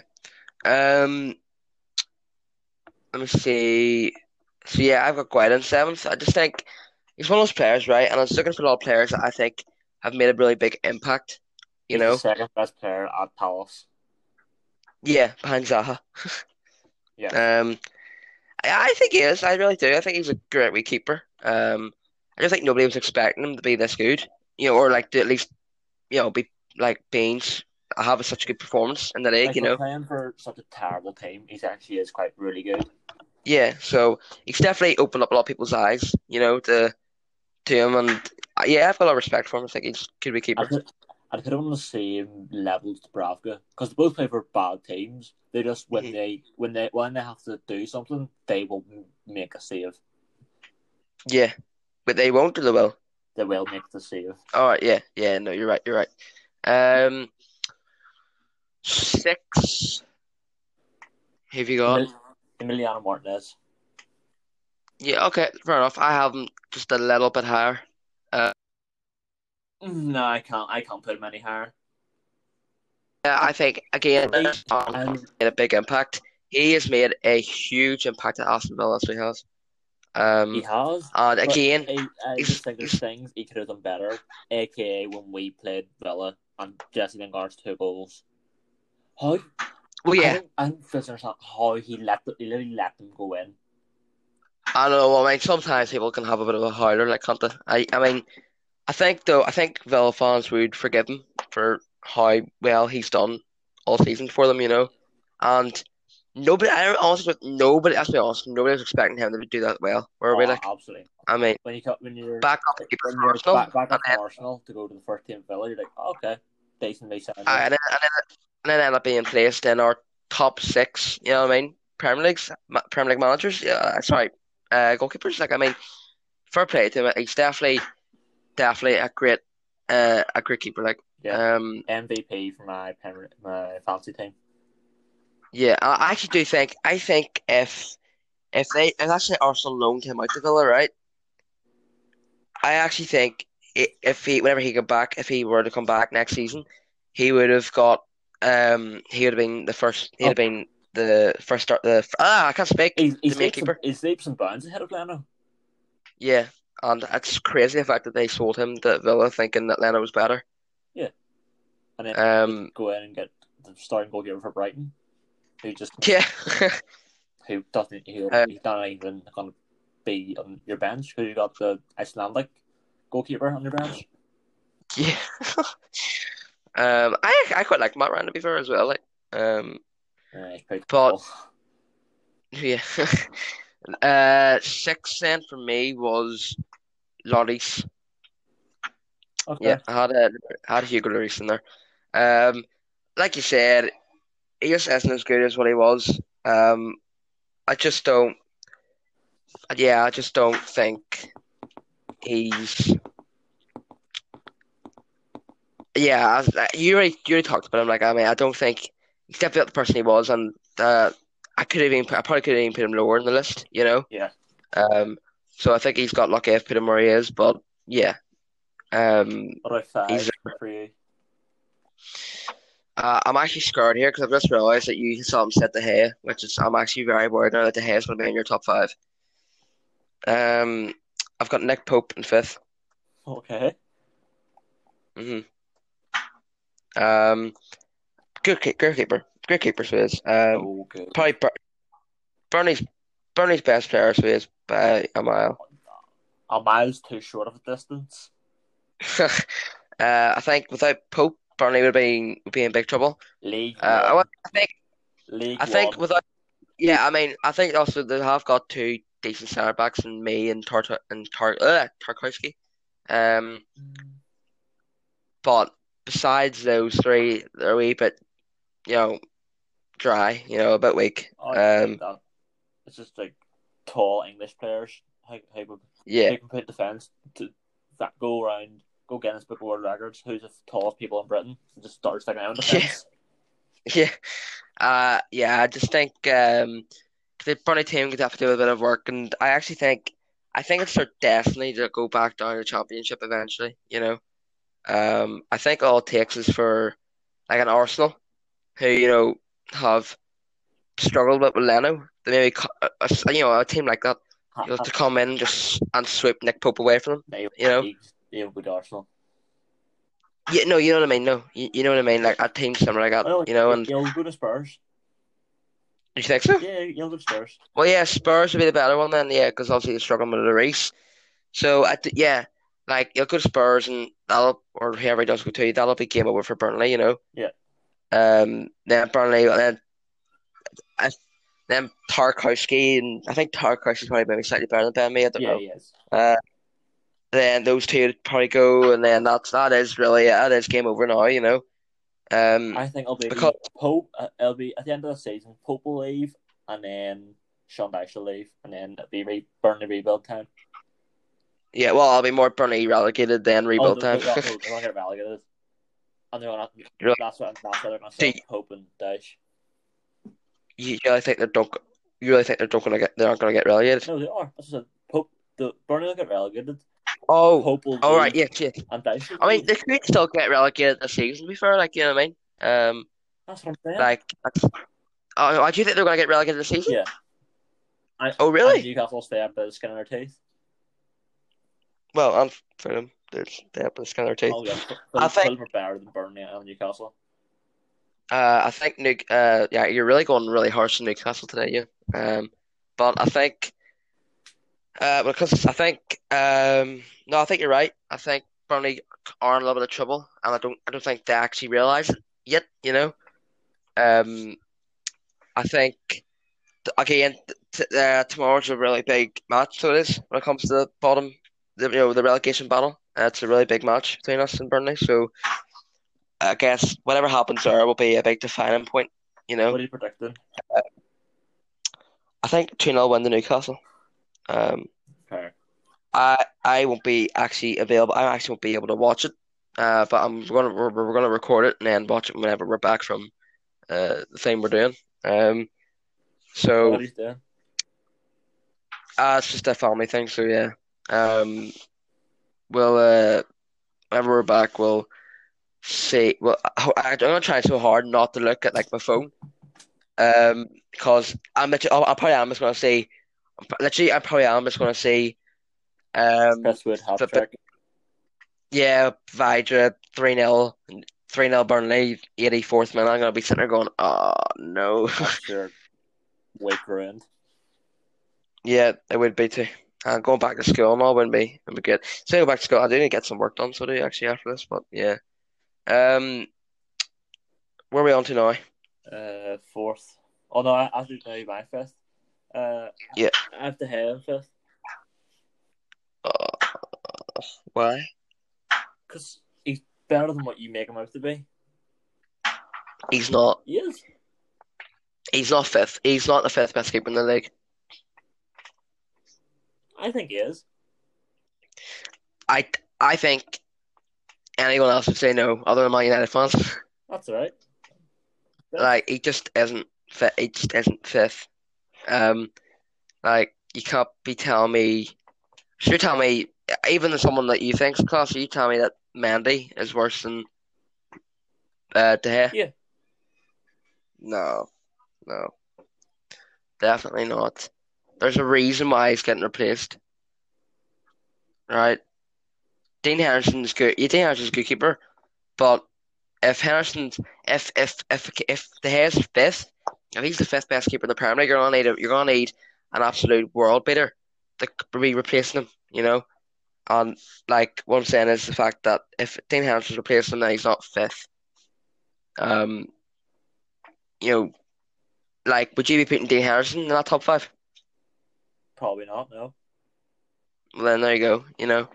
[SPEAKER 1] Um, let me see. So yeah, I've got Guaita in seventh. I just think he's one of those players, right? And I was looking for a lot of players that I think have made a really big impact. You
[SPEAKER 2] He's
[SPEAKER 1] know,
[SPEAKER 2] second best player at Palace.
[SPEAKER 1] yeah, behind Zaha.
[SPEAKER 2] Yeah.
[SPEAKER 1] Um, I, think he is. I really do. I think he's a great wee keeper. Um, I just think nobody was expecting him to be this good. You know, or like to at least, you know, be like Baines have such a good performance in the league.
[SPEAKER 2] Like
[SPEAKER 1] You know,
[SPEAKER 2] playing for such a terrible team, he actually is quite really good.
[SPEAKER 1] yeah. So he's definitely opened up a lot of people's eyes. You know, to to him, and uh, yeah, I've got a lot of respect for him. I think he's a good wee
[SPEAKER 2] I
[SPEAKER 1] keeper.
[SPEAKER 2] put, I'd put him on the same level as Dubravka because they both play for bad teams. They just when they when they when they have to do something, they will make a save.
[SPEAKER 1] Yeah, but they won't, or they will.
[SPEAKER 2] They will make the save.
[SPEAKER 1] All right, yeah, yeah. No, you're right. You're right. Um, six. Have you got?
[SPEAKER 2] Emiliano Martinez.
[SPEAKER 1] Yeah, okay, fair enough. I have him just a little bit higher.
[SPEAKER 2] No, I can't. I can't put him any higher.
[SPEAKER 1] Yeah, I think again, he's
[SPEAKER 2] I'm-
[SPEAKER 1] made a big impact. He has made a huge impact at Aston Villa, so he has. Um,
[SPEAKER 2] He has.
[SPEAKER 1] and again,
[SPEAKER 2] I, I just think there's things he could have done better. AKA when we played Villa and Jesse Lingard's two goals. How?
[SPEAKER 1] well,
[SPEAKER 2] I
[SPEAKER 1] yeah,
[SPEAKER 2] don't, I don't fully understand how he let the, he literally let them go in.
[SPEAKER 1] I don't know. I mean, sometimes people can have a bit of a howler, like can't they? I, I mean, I think though, I think Villa fans would forgive him for how well he's done all season for them, you know. And nobody, I don't honestly, nobody, let's be honest, nobody was expecting him to do that well. Were we
[SPEAKER 2] Oh,
[SPEAKER 1] like?
[SPEAKER 2] absolutely.
[SPEAKER 1] I mean,
[SPEAKER 2] When you cut when you're
[SPEAKER 1] back up to keep
[SPEAKER 2] when you're
[SPEAKER 1] Arsenal,
[SPEAKER 2] back, back up
[SPEAKER 1] then
[SPEAKER 2] Arsenal to go to the first team Villa, you're like, oh, okay, decently sound.
[SPEAKER 1] And then, and then, and then end up being placed in our top six, you know what I mean? Premier Leagues, Premier League managers, yeah, sorry, uh, goalkeepers. Like, I mean, fair play to him. He's definitely, definitely a great, uh, a great keeper. Like,
[SPEAKER 2] Yeah.
[SPEAKER 1] um,
[SPEAKER 2] MVP for my Premier, my fantasy team.
[SPEAKER 1] yeah, I actually do think, I think if, if they if actually Arsenal loaned him out to Villa, right? I actually think if he whenever he got back, if he were to come back next season, he would have got um he would have been the first. He'd have been the first start. The ah, I can't speak.
[SPEAKER 2] He's, he's,
[SPEAKER 1] the main
[SPEAKER 2] leaps and,
[SPEAKER 1] keeper.
[SPEAKER 2] he's leaps and bounds ahead of Leno.
[SPEAKER 1] Yeah, and it's crazy the fact that they sold him to Villa, thinking that Leno was better. Yeah.
[SPEAKER 2] And then
[SPEAKER 1] Um,
[SPEAKER 2] go in and get the starting goalkeeper for Brighton, who just
[SPEAKER 1] yeah,
[SPEAKER 2] who doesn't who,
[SPEAKER 1] Um,
[SPEAKER 2] he's not even going to be on your bench. Who you got the Icelandic goalkeeper on your bench?
[SPEAKER 1] yeah. um, I I quite like Mat Ryan to be fair as well. Like, um,
[SPEAKER 2] he's pretty
[SPEAKER 1] But-
[SPEAKER 2] cool.
[SPEAKER 1] yeah. Uh, six then for me was Lloris.
[SPEAKER 2] okay.
[SPEAKER 1] Yeah, I had a had Hugo Lloris in there. Um, like you said, he just isn't as good as what he was. Um, I just don't. Yeah, I just don't think he's. Yeah, uh, you already you already talked about him. Like I mean, I don't think he's definitely not the person he was, and uh, I could have even put, I probably could have even put him lower in the list. You know.
[SPEAKER 2] Yeah.
[SPEAKER 1] Um. So I think he's got lucky if put him where he is, but yeah. Um.
[SPEAKER 2] What about five for you?
[SPEAKER 1] Uh, I'm actually scared here because I've just realised that you saw him set De Gea, which is I'm actually very worried now that De Gea is going to be in your top five. Um, I've got Nick Pope in fifth.
[SPEAKER 2] Okay.
[SPEAKER 1] hmm Um, good good keeper, great keeper, so is. Um,
[SPEAKER 2] okay.
[SPEAKER 1] probably Bur Burnley's Burnley's best player, so is by a mile.
[SPEAKER 2] A mile's too short of a distance.
[SPEAKER 1] uh, I think without Pope, Burnley would be would be in big trouble.
[SPEAKER 2] League
[SPEAKER 1] Uh, I, I think
[SPEAKER 2] League
[SPEAKER 1] I think
[SPEAKER 2] one.
[SPEAKER 1] without, yeah, I mean, I think also they have got two decent centre backs in Mee and Tart and Tar uh, Tarkowski. Um, but besides those three, they're a wee bit, you know, dry, you know, a bit weak.
[SPEAKER 2] Oh,
[SPEAKER 1] Um.
[SPEAKER 2] It's just like tall English players. How, how,
[SPEAKER 1] yeah,
[SPEAKER 2] who can put defence to that go around, go Guinness Book of World Records? Who's the tallest people in Britain? And just start sticking out in
[SPEAKER 1] Yeah. yeah, uh, yeah. I just think um, the Burnley team could have to do a bit of work, and I actually think, I think it's their destiny to go back down to Championship eventually. You know, um, I think all it takes is for like an Arsenal, who you know have struggled with Leno, to maybe co- a, a- you know a team like that, you know, to come in just and sweep Nick Pope away from them. You know?
[SPEAKER 2] he would Arsenal.
[SPEAKER 1] Yeah, no, you know what I mean. No, you, you know what I mean. Like a team similar like that, you know. And
[SPEAKER 2] he'll go to Spurs.
[SPEAKER 1] you think so?
[SPEAKER 2] Yeah, he'll go to Spurs.
[SPEAKER 1] Well, yeah, Spurs would be the better one then, yeah, because obviously they're struggling with the race. So, I th yeah, like you'll go to Spurs and that'll, or whoever does go to, that'll be game over for Burnley, you know.
[SPEAKER 2] Yeah.
[SPEAKER 1] Um, then Burnley, and then, I, then Tarkowski, and I think Tarkowski's probably maybe slightly better than Ben Mee. I don't
[SPEAKER 2] Yeah,
[SPEAKER 1] know.
[SPEAKER 2] he is.
[SPEAKER 1] Uh, then those two would probably go, and then that's that is really that is game over now, you know. Um,
[SPEAKER 2] I think it'll be
[SPEAKER 1] Because-
[SPEAKER 2] Pope. Uh, it'll be at the end of the season. Pope will leave, and then Sean Dyche will leave, and then it'll be re- Burnley rebuild time.
[SPEAKER 1] yeah, well, I'll be more Burnley relegated than rebuild
[SPEAKER 2] oh,
[SPEAKER 1] time.
[SPEAKER 2] They're, they're, they're not get relegated, and they're not.
[SPEAKER 1] Really?
[SPEAKER 2] That's what. That's what they're
[SPEAKER 1] Do
[SPEAKER 2] sell Pope and.
[SPEAKER 1] You really think they're don't? You really think they're not gonna get? They're not gonna get relegated?
[SPEAKER 2] No, they are. That's what I said. Pope. The Burnley will get relegated.
[SPEAKER 1] Oh,
[SPEAKER 2] Pope will.
[SPEAKER 1] all right, yeah, yeah.
[SPEAKER 2] And.
[SPEAKER 1] I mean, they could still get relegated this season. To be fair, like you know what I mean. Um,
[SPEAKER 2] that's what I'm saying.
[SPEAKER 1] like, oh, why do you think they're gonna get relegated this season?
[SPEAKER 2] yeah. I,
[SPEAKER 1] Oh, really?
[SPEAKER 2] Newcastle stay up the skin of their teeth.
[SPEAKER 1] Well, I'm for them. They're they have the skin of teeth.
[SPEAKER 2] Oh yeah,
[SPEAKER 1] I think-
[SPEAKER 2] better than Burnley and Newcastle.
[SPEAKER 1] Uh, I think Nick. Uh, yeah, you're really going really harsh on Newcastle today, yeah. Um, but I think, uh, because I think, um, no, I think you're right. I think Burnley are in a little bit of trouble, and I don't, I don't think they actually realize it yet. You know, um, I think th- again, t uh, tomorrow's a really big match. So it is when it comes to the bottom, the, you know, the relegation battle. Uh, it's a really big match between us and Burnley. So. I guess whatever happens there will be a big defining point. You know,
[SPEAKER 2] What are you predicting?
[SPEAKER 1] I think 2 0 win the Newcastle. Um,
[SPEAKER 2] Okay.
[SPEAKER 1] I I won't be actually available. I actually won't be able to watch it. Uh, but I'm gonna we're, we're gonna record it and then watch it whenever we're back from uh the thing we're doing. Um, so
[SPEAKER 2] What are you doing?
[SPEAKER 1] Uh, it's just a family thing, so yeah. Um, we'll uh, whenever we're back, we'll see. Well, I- I'm gonna try so hard not to look at like my phone. Um, because I'm literally, I probably am just gonna say, literally, I probably am just gonna say, um,
[SPEAKER 2] Chris Wood
[SPEAKER 1] but-
[SPEAKER 2] trick.
[SPEAKER 1] yeah, Vydra three 0 three 0 Burnley, eighty fourth minute. I'm gonna be sitting there going, oh no.
[SPEAKER 2] Week ruined.
[SPEAKER 1] Yeah, it would be too. Uh, going back to school and all wouldn't be would be good. So go back to school. I do need to get some work done, so I do actually after this, but yeah. Um, where are we on to now?
[SPEAKER 2] Uh, fourth. Oh no, I actually know my fifth. Uh,
[SPEAKER 1] Yeah.
[SPEAKER 2] I have to have fifth
[SPEAKER 1] Uh, why?
[SPEAKER 2] because he's better than what you make him out to be.
[SPEAKER 1] He's not.
[SPEAKER 2] He is.
[SPEAKER 1] He's not fifth. He's not the fifth best keeper in the league.
[SPEAKER 2] I think he is.
[SPEAKER 1] I I think anyone else would say no, other than my United fans.
[SPEAKER 2] That's right.
[SPEAKER 1] Like he just isn't fit. He just isn't fifth. Um, like you can't be telling me. Should you tell me even someone that you think's class? You tell me that Mandy is worse than uh De Gea?
[SPEAKER 2] Yeah.
[SPEAKER 1] No, no, definitely not. There's a reason why he's getting replaced. Right? Dean Henderson's good. Yeah, Dean Henderson's a good keeper, but if Henderson's if if if if De Gea's fifth, if he's the fifth best keeper in the Premier League, you're gonna need a, you're gonna need an absolute world beater to be replacing him. You know, and like what I'm saying is the fact that if Dean Henderson's replacing him, then he's not fifth. Um, you know, like would you be putting Dean Henderson in that top five?
[SPEAKER 2] Probably not. No.
[SPEAKER 1] Well, then there you go. You know.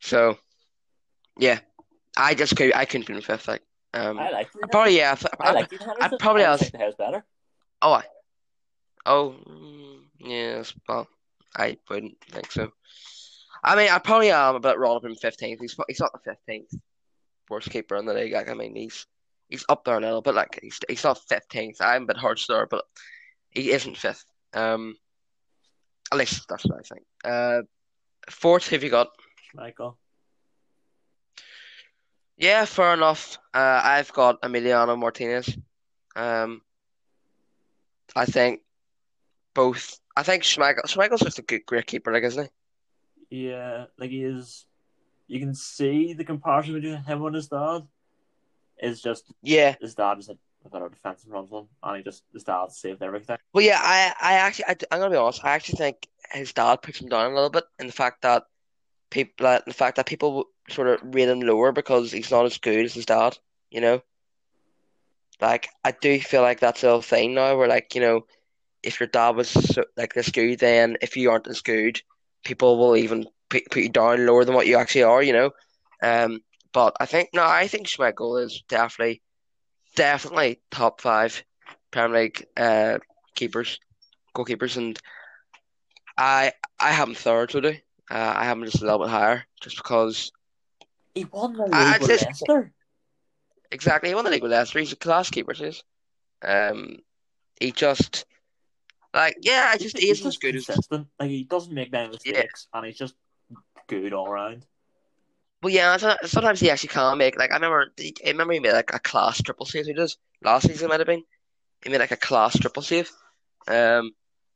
[SPEAKER 1] So, yeah, I just could I couldn't put him fifth. Like, um,
[SPEAKER 2] I like. Dean
[SPEAKER 1] probably yeah.
[SPEAKER 2] Henderson. I like Dean Henderson.
[SPEAKER 1] probably
[SPEAKER 2] I think the house better.
[SPEAKER 1] Oh, I. Oh, mm, yes. Well, I wouldn't think so. I mean, I probably am a bit wrong with him fifteenth. He's he's not the fifteenth worst keeper in the league. Like, I mean, he's he's up there a little, but like he's he's not fifteenth. I'm a bit hard there, but he isn't fifth. Um, at least that's what I think. Uh, fourth, have you got?
[SPEAKER 2] Michael.
[SPEAKER 1] Yeah, fair enough. Uh, I've got Emiliano Martinez. Um, I think both. I think Schmeichel. Schmeichel's just a good, great keeper, like isn't he?
[SPEAKER 2] Yeah, like he is. You can see the comparison between him and his dad. Is just
[SPEAKER 1] Yeah.
[SPEAKER 2] his dad is a a better defensive front one, and he just his dad saved everything.
[SPEAKER 1] Well, yeah. I, I actually, I, I'm gonna be honest. I actually think his dad puts him down a little bit in the fact that people, that the fact that people sort of rate him lower because he's not as good as his dad. You know. Like I do feel like that's a little thing now, where like you know, if your dad was so, like this good, then if you aren't as good, people will even put, put you down lower than what you actually are. You know. Um. But I think no, I think Schmeichel is definitely, definitely top five Premier League uh keepers, goalkeepers, and I I have him third today. Uh, I have him just a little bit higher, just because
[SPEAKER 2] He won the
[SPEAKER 1] I-
[SPEAKER 2] league with
[SPEAKER 1] it's-
[SPEAKER 2] Leicester.
[SPEAKER 1] exactly he won the league with Leicester. He's a class keeper, too. Um, he just like yeah, I just he
[SPEAKER 2] he's
[SPEAKER 1] as
[SPEAKER 2] just
[SPEAKER 1] good as
[SPEAKER 2] consistent. Like he doesn't make many mistakes, and he's just good all around.
[SPEAKER 1] Well, yeah. Sometimes he actually can't make like I remember I remember he made like a class triple save. He does last season might have been. He made like a class triple save. Um,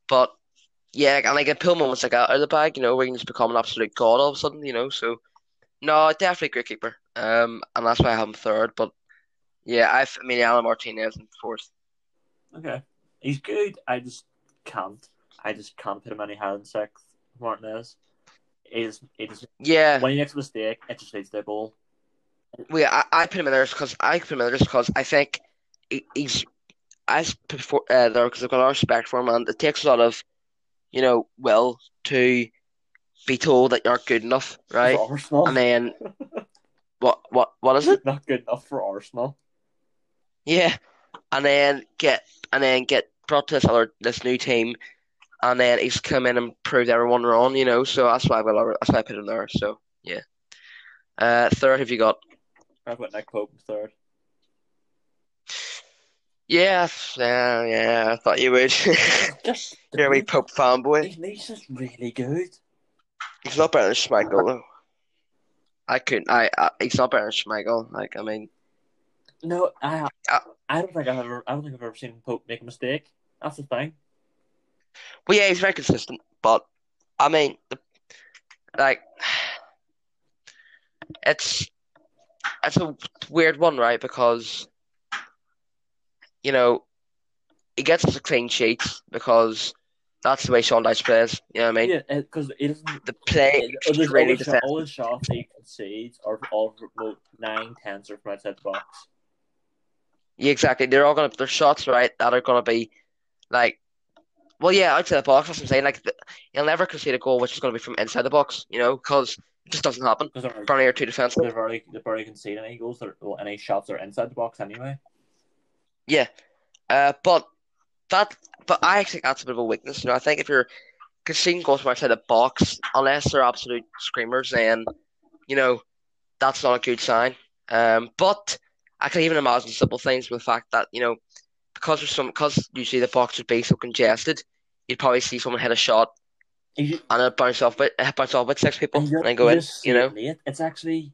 [SPEAKER 1] but yeah, and like, a pill moments like out of the bag, you know, where you can just become an absolute god all of a sudden, you know. So no, definitely great keeper. Um, and that's why I have him third. But yeah, I've I mean Alan Martinez in fourth.
[SPEAKER 2] Okay, he's good. I just can't. I just can't put him any higher than sixth. Martinez is it is
[SPEAKER 1] Yeah,
[SPEAKER 2] when he makes a mistake, it just leads to a goal.
[SPEAKER 1] well, yeah, I, I put him in there because I put him in there just because I think he, he's I put for, uh, there because I've got a lot of respect for him, and it takes a lot of you know will to be told that you're good enough, right?
[SPEAKER 2] For Arsenal,
[SPEAKER 1] And then what what what is it?
[SPEAKER 2] not good enough for Arsenal.
[SPEAKER 1] Yeah, and then get and then get brought to this other this new team, and then he's come in and proved everyone wrong, you know. So that's why I will, that's why I put him there. So yeah. Uh, third, have you got?
[SPEAKER 2] I've got Nick Pope in third.
[SPEAKER 1] Yeah, yeah, yeah. I thought you would.
[SPEAKER 2] Just
[SPEAKER 1] You're a wee. Pope fanboy.
[SPEAKER 2] He's, he's just really good.
[SPEAKER 1] He's not better than Schmeichel though. I couldn't. I, I he's not better than Schmeichel. Like I mean,
[SPEAKER 2] No, I
[SPEAKER 1] Uh,
[SPEAKER 2] I don't think I've ever I don't think I've ever seen Pope make a mistake. That's the thing.
[SPEAKER 1] Well, yeah, he's very consistent. But I mean, the, like, it's it's a weird one, right? Because you know he gets us a clean sheet because that's the way Sean Dyche plays. You know what I mean?
[SPEAKER 2] Yeah, because it isn't.
[SPEAKER 1] The play
[SPEAKER 2] It,
[SPEAKER 1] is really
[SPEAKER 2] all, the shot,
[SPEAKER 1] defensive.
[SPEAKER 2] all the shots he concedes are all about nine tenths are from outside the box.
[SPEAKER 1] Yeah, exactly. They're all gonna. They're shots, right? That are gonna be like. Well, yeah, outside the box. That's what I'm saying. Like, the, you'll never concede a goal which is going to be from inside the box, you know, because it just doesn't happen.
[SPEAKER 2] They're,
[SPEAKER 1] Burnley are too defensive.
[SPEAKER 2] they've already they've already conceded any goals or well, any shots that are inside the box anyway.
[SPEAKER 1] Yeah, uh, but that, but I actually that's a bit of a weakness. You know, I think if you're conceding goals from outside the box, unless they're absolute screamers, then you know that's not a good sign. Um, but I can even imagine simple things with the fact that you know because there's some because usually the box would be so congested, you'd probably see someone hit a shot
[SPEAKER 2] You,
[SPEAKER 1] and it bounce off with bounce off with six people
[SPEAKER 2] and
[SPEAKER 1] and go in. You know,
[SPEAKER 2] it. It's actually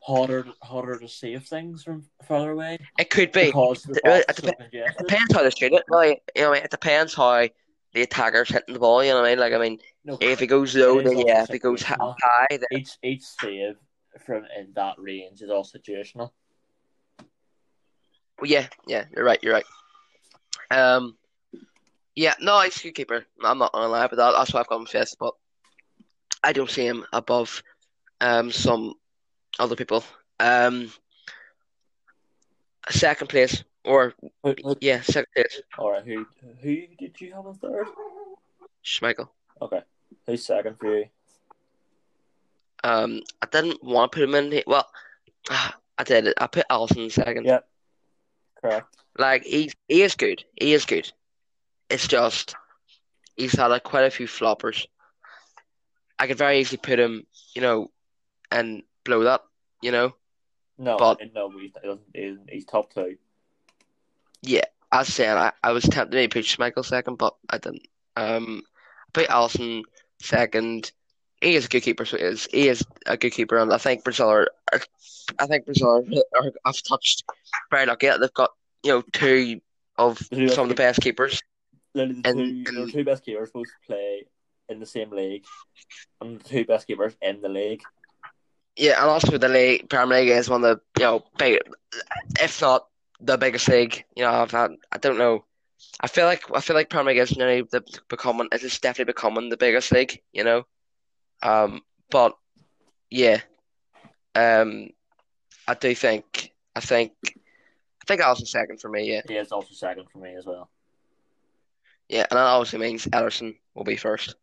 [SPEAKER 2] harder harder to save things from further away
[SPEAKER 1] it could be. It
[SPEAKER 2] box so
[SPEAKER 1] It depends how they shoot it. Really, you know, it depends how the attacker's hitting the ball. You know what I mean? Like, I mean,
[SPEAKER 2] No,
[SPEAKER 1] if it goes low, then yeah. If it goes hi- high, then
[SPEAKER 2] each each save from in that range is all situational.
[SPEAKER 1] well, yeah, yeah. You're right. You're right. Um, yeah. No, he's a good keeper. I'm not gonna lie, but that, that's why I've got him fifth. But I don't see him above um some other people. Um, second place or yeah, second place.
[SPEAKER 2] all right, who who did you have on third?
[SPEAKER 1] Schmeichel.
[SPEAKER 2] Okay, who's second for you?
[SPEAKER 1] Um, I didn't want to put him in. Well, I did. I put Alisson in second.
[SPEAKER 2] Yeah. Correct.
[SPEAKER 1] Like he he is good. He is good. It's just he's had like quite a few floppers. I could very easily put him, you know, and blow that, you know.
[SPEAKER 2] No,
[SPEAKER 1] But-
[SPEAKER 2] no, he. He's, he's top two.
[SPEAKER 1] Yeah, I said, I, I was tempted to put Schmeichel second, but I didn't. Um, I put Alisson second. He is a good keeper, so he is. He is a good keeper, and I think Brazil are. are I think Brazil are, are have touched very lucky that they've got you know two of
[SPEAKER 2] Who
[SPEAKER 1] some of the best keepers.
[SPEAKER 2] The
[SPEAKER 1] And-
[SPEAKER 2] two, the
[SPEAKER 1] and-
[SPEAKER 2] two best keepers both play in the same league, and the two best keepers in the league.
[SPEAKER 1] Yeah, and also the league, Premier League is one of the you know big, if not the biggest league. You know, I've had, I don't know. I feel like I feel like Premier League is nearly the becoming it is definitely becoming the biggest league. You know, um, but yeah, um, I do think I think think Alisson's second for me. Yeah,
[SPEAKER 2] He is also second for me as well.
[SPEAKER 1] yeah, and that obviously means Ederson will be first.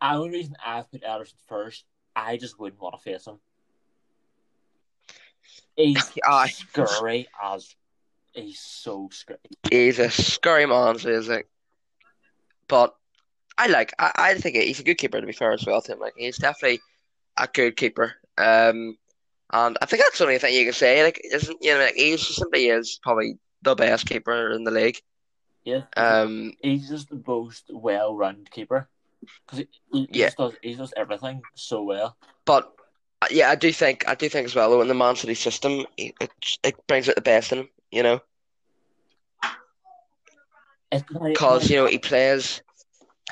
[SPEAKER 2] The only reason I've put Ederson first, I just wouldn't want to face him. He's
[SPEAKER 1] Aye.
[SPEAKER 2] scurry as he's so scurry.
[SPEAKER 1] He's a scurry man, so he's like, but I like. I, I think he's a good keeper to be fair as well to him. Like he's definitely a good keeper. Um, and I think that's the only thing you can say. Like, isn't you know, like he's simply is probably the best keeper in the league.
[SPEAKER 2] Yeah.
[SPEAKER 1] Um,
[SPEAKER 2] he's just the most well-rounded keeper because he, he
[SPEAKER 1] Yeah.
[SPEAKER 2] just does he does everything so well.
[SPEAKER 1] but uh, yeah, I do think I do think as well though in the Man City system, it it brings out the best in him. You know,
[SPEAKER 2] like-
[SPEAKER 1] because you know he plays.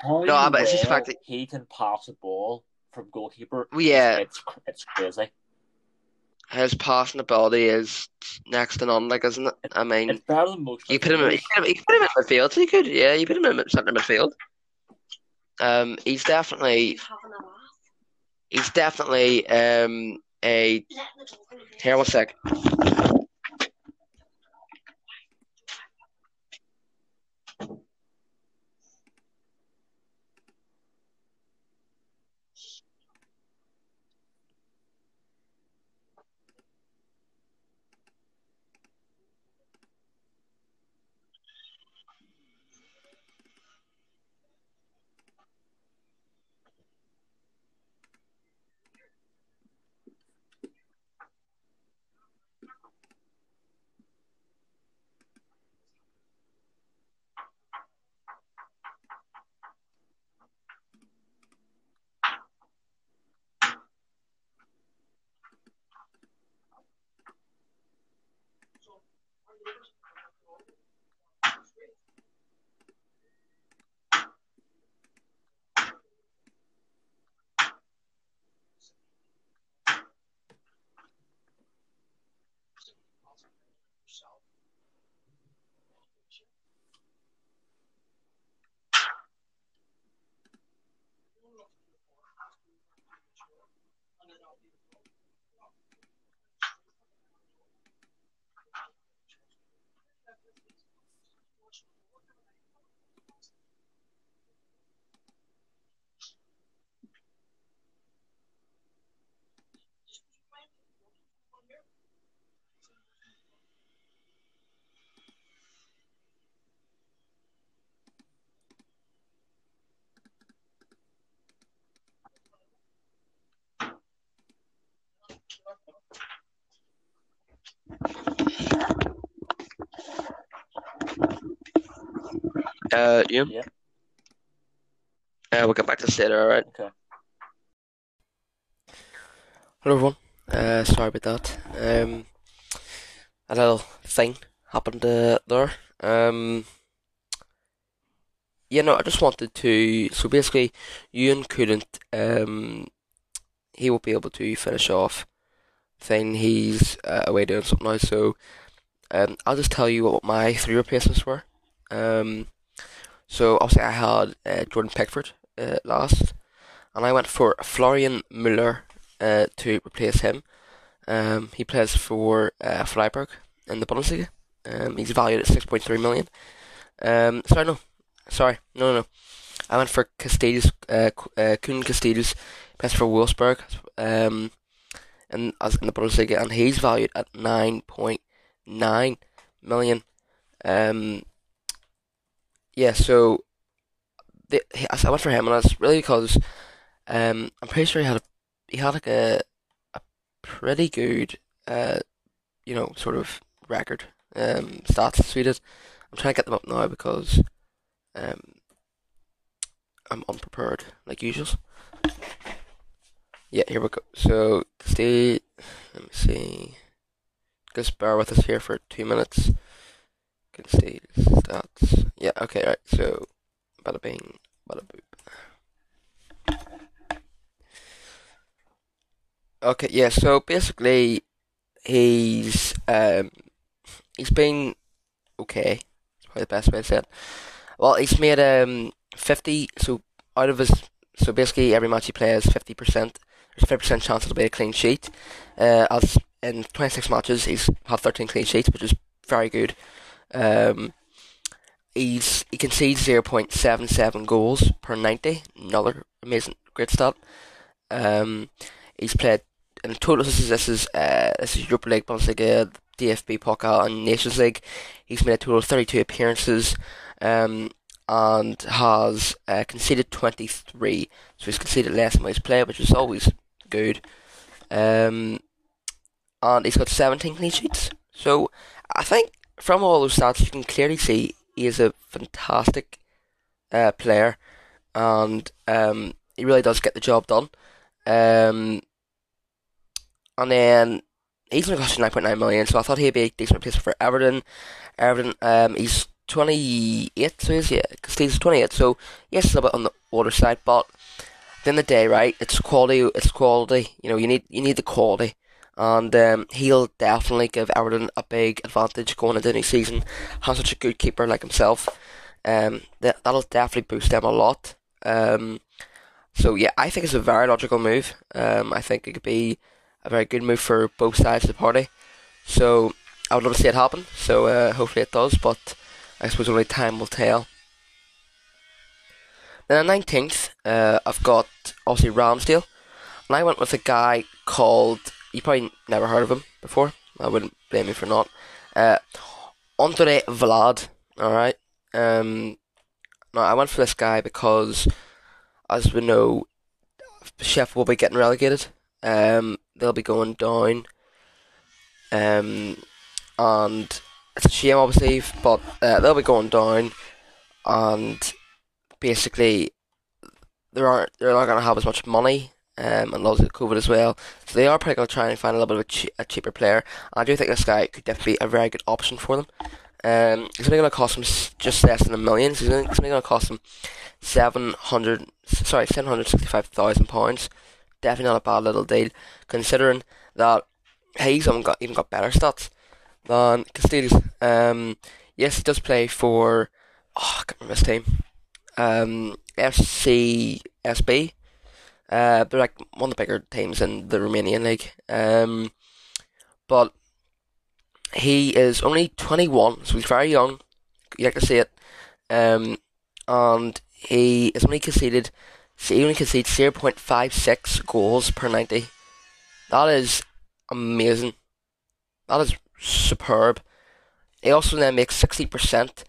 [SPEAKER 1] No, but it's just the fact that-
[SPEAKER 2] he can pass a ball from goalkeeper.
[SPEAKER 1] Yeah.
[SPEAKER 2] it's it's crazy.
[SPEAKER 1] His passing ability is next to none. Like, isn't it? I mean.
[SPEAKER 2] It's better than most.
[SPEAKER 1] You put him, in, you put him, you put him in midfield. So you could, yeah. You put him in centre midfield. Um, he's definitely,
[SPEAKER 3] having a laugh.
[SPEAKER 1] he's definitely um a.
[SPEAKER 3] Letting the dog in the
[SPEAKER 1] Here, one sec. Uh, Ian?
[SPEAKER 2] Yeah.
[SPEAKER 1] Uh, we'll get back to this later, alright?
[SPEAKER 2] Okay.
[SPEAKER 1] Hello everyone. Uh, sorry about that. Um, a little thing happened uh, there. Um, yeah, no, I just wanted to. So basically, Ewan couldn't. Um, he won't be able to finish off. Thing he's uh, away doing something now. So, um, I'll just tell you what my three replacements were. Um, so obviously I had uh, Jordan Pickford uh, last, and I went for Florian Müller uh, to replace him. Um, he plays for uh, Freiburg in the Bundesliga. Um, he's valued at six point three million. Um, sorry, no, sorry, no, no, no. I went for Casteels, uh, uh, Koen Casteels, plays for Wolfsburg, um, and as in the Bundesliga, and he's valued at nine point nine million. Um, yeah, so the, I went for him, and that's really because um, I'm pretty sure he had a, he had like a a pretty good uh, you know sort of record um, stats suited. I'm trying to get them up now because um, I'm unprepared like usual. Yeah, here we go. So stay. Let me see. Just bear with us here for two minutes. Can see stats. Yeah. Okay. Right. So, bada bing, bada boop. Okay. Yeah. So basically, he's um he's been okay. Probably the best way to say it. Well, he's made um fifty. So out of his, so basically every match he plays, fifty percent. There's a fifty percent chance it'll be a clean sheet. Uh, as in twenty six matches, he's had thirteen clean sheets, which is very good. Um, he's he concedes zero point seven seven goals per ninety. Another amazing, great stat. Um, he's played in total. This is this is uh, this is Europa League, Bundesliga, DFB Pokal, and Nations League. He's made a total of thirty two appearances. Um, and has uh, conceded 23, so he's conceded less than he's played, which is always good. Um, and he's got 17 clean sheets. So I think from all those stats, you can clearly see he is a fantastic uh, player, and um, he really does get the job done. Um, and then he's only costing 9.9 million, so I thought he'd be a decent replacement for Everton. Everton, um, he's 28, so he's, yeah, he's 28, so yes, a little bit on the older side, but the end of the day, right, it's quality, it's quality, you know, you need, you need the quality, and um, he'll definitely give Everton a big advantage going into the new season, has such a good keeper like himself, um, that, that'll definitely boost them a lot, um, so yeah, I think it's a very logical move, um, I think it could be a very good move for both sides of the party, so I would love to see it happen, so uh, hopefully it does, but I suppose only time will tell. Then the 19th, uh, I've got obviously Ramsdale, and I went with a guy called, you probably never heard of him before, I wouldn't blame you for not, uh, Andrei Vlad, alright? Um, now I went for this guy because, as we know, Sheffield will be getting relegated, um, they'll be going down, um, and it's a shame, obviously, but uh, they'll be going down, and basically, they aren't they're not going to have as much money um, and loves COVID as well. So they are probably going to try and find a little bit of a, che- a cheaper player. I do think this guy could definitely be a very good option for them. Um, it's only going to cost them just less than a million. So it's only, going to cost them seven hundred, sorry, seven hundred sixty-five thousand pounds. Definitely not a bad little deal, considering that he's even got even got better stats than Casteels. Um, yes, he does play for oh, I can't remember his team. Um, FCSB. Uh, they're like one of the bigger teams in the Romanian league. Um, but he is only 21, so he's very young. You like to see it. Um, and he is only conceded, he only conceded 0.56 goals per 90. That is amazing. That is superb. He also then makes 60%.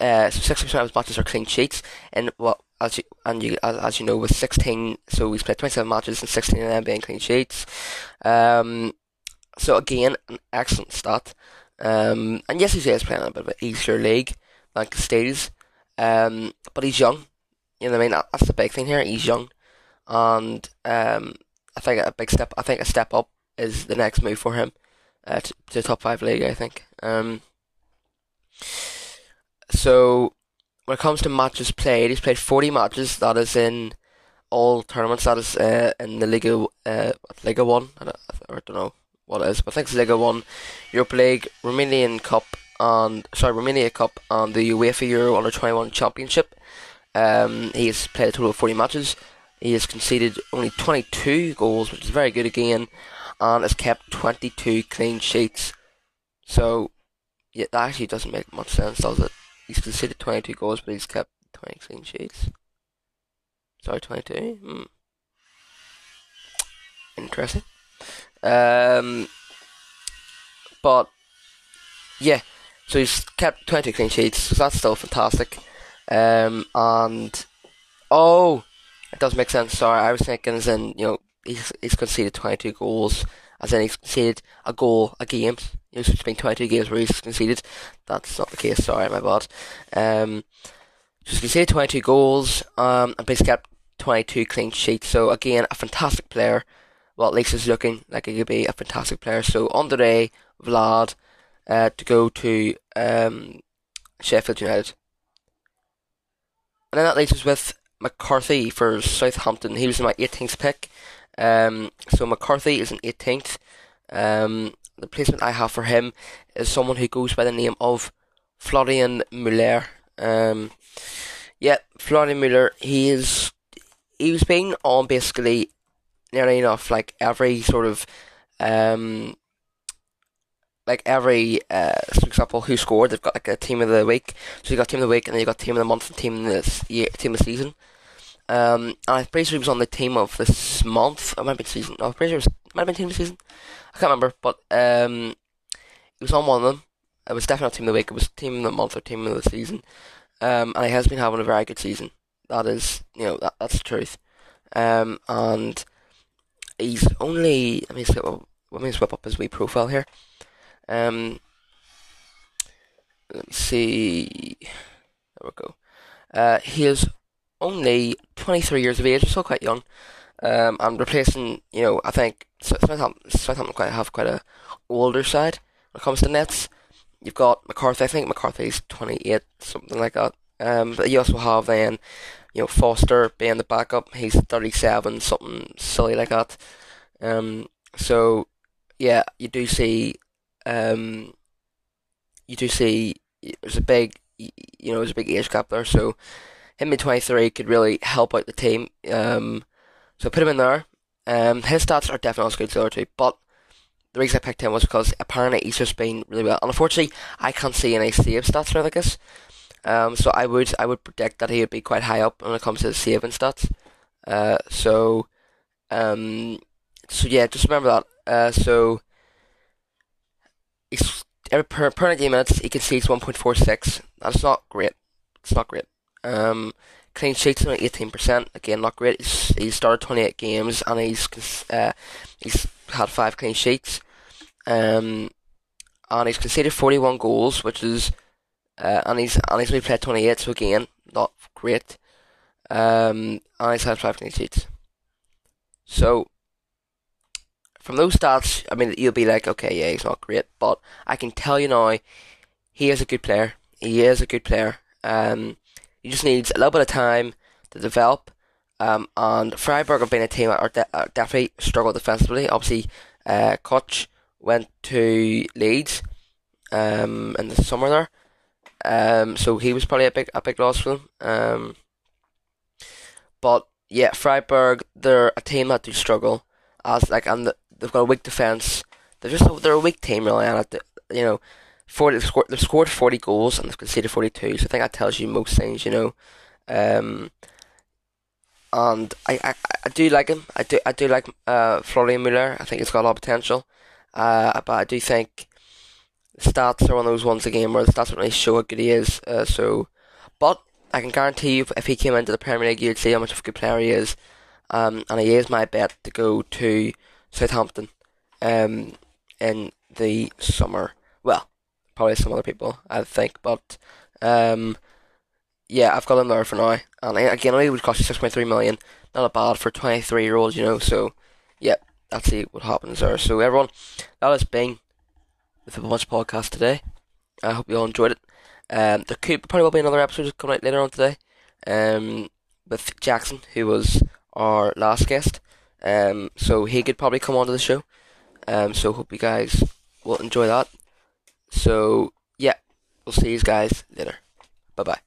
[SPEAKER 1] Uh, so 60% of his matches are clean sheets, and what as you and you as, as you know with 16, so he's played 27 matches and 16 of them being clean sheets. Um, so again, an excellent stat. Um, and yes, he is playing in a bit of an easier league than Casteels, um, but he's young. You know what I mean? That's the big thing here. He's young, and um, I think a big step. I think a step up is the next move for him uh, to, to the top five league. I think. Um, so when it comes to matches played, he's played 40 matches. That is in all tournaments. That is uh, in the Liga, uh, Liga One. I don't, I don't know what it is, but I think it's Liga One, Europa League, Romanian Cup, and sorry, Romania Cup, and the UEFA Euro Under 21 Championship. Um, he has played a total of 40 matches. He has conceded only 22 goals, which is very good again, and has kept 22 clean sheets. So, yeah, that actually doesn't make much sense, does it? He's conceded 22 goals, but he's kept 20 clean sheets. Sorry, 22? Hmm. Interesting. Um, but, yeah, so he's kept 20 clean sheets, so that's still fantastic. Um, and, oh, it does make sense, sorry, I was thinking as in, you know, he's, he's conceded 22 goals, as in he's conceded a goal a game. You know, it's been 22 games where he's conceded. That's not the case, sorry, my bad. Um, he's conceded 22 goals, um, and basically kept 22 clean sheets. So again, a fantastic player. Well, at least he's looking like he could be a fantastic player. So on the day, Vlad, uh, to go to um, Sheffield United. And then that leaves us with McCarthy for Southampton. He was my 18th pick. Um, so McCarthy is an 18th. Um, the placement I have for him is someone who goes by the name of Florian Muller. Um, yeah, Florian Muller. He is. He was being on basically nearly enough like every sort of um like every uh for example who scored they've got like a team of the week so you got team of the week and then you got team of the month and team of the year team of the season um, and I'm pretty sure he was on the team of this month. It might have been season. No, I'm pretty sure it was, might have been team of season. I can't remember, but um, he was on one of them. It was definitely team of the week. It was team of the month or team of the season. Um, and he has been having a very good season. That is, you know, that that's the truth. Um, and he's only. Let me swip up. Let me swip up his wee profile here. Um, let me see. There we go. Uh, he is only 23 years of age, still quite young. Um, and replacing, you know, I think Southampton quite have quite a older side when it comes to nets. You've got McCarthy. I think McCarthy's 28, something like that. Um, but you also have then, you know, Foster being the backup. He's 37, something silly like that. Um, so yeah, you do see, um, you do see there's a big, you know, there's a big age gap there. So him at 23 could really help out the team. Um, so put him in there. Um, his stats are definitely as the other two, but the reason I picked him was because apparently he's just been really well. And unfortunately, I can't see any save stats for this. Um, so I would I would predict that he would be quite high up when it comes to the saving stats. Uh, so, um, so yeah, just remember that. Uh, so, he's, every per, per game minutes he concedes 1.46. That's not great. It's not great. Um, clean sheets only 18%. Again, not great. He's, he's started 28 games and he's uh, he's had five clean sheets. Um, and he's conceded 41 goals, which is uh, and he's and he's only played 28, so again, not great. Um, and he's had five clean sheets. So from those stats, I mean, you'll be like, okay, yeah, he's not great, but I can tell you now, he is a good player. He is a good player. Um, he just needs a little bit of time to develop. Um, and Freiburg have been a team that are, de- are definitely struggled defensively. Obviously, uh, Koch went to Leeds um, in the summer there. Um, so he was probably a big a big loss for them. Um, but yeah, Freiburg they're a team that do struggle as like and the, they've got a weak defense. They're just a, they're a weak team really, and you know, forty they've scored, they've scored forty goals and they've conceded forty two. So I think that tells you most things, you know. Um, and I, I, I do like him. I do I do like uh, Florian Muller. I think he's got a lot of potential. Uh, but I do think stats are one of those ones again where the stats don't really show how good he is. Uh, so, but I can guarantee you, if he came into the Premier League, you'd see how much of a good player he is. Um, and he is my bet to go to Southampton um, in the summer. Probably some other people, I think, but um, yeah, I've got him there for now. And again, it would cost you six point three million. Not a bad for twenty three year olds, you know. So, yeah, see what happens there. So, everyone, that has been the Bunch podcast today. I hope you all enjoyed it. Um, there could probably will be another episode coming out later on today. Um, with Jackson, who was our last guest. Um, so he could probably come onto the show. Um, so hope you guys will enjoy that. So yeah, we'll see you guys later. Bye bye.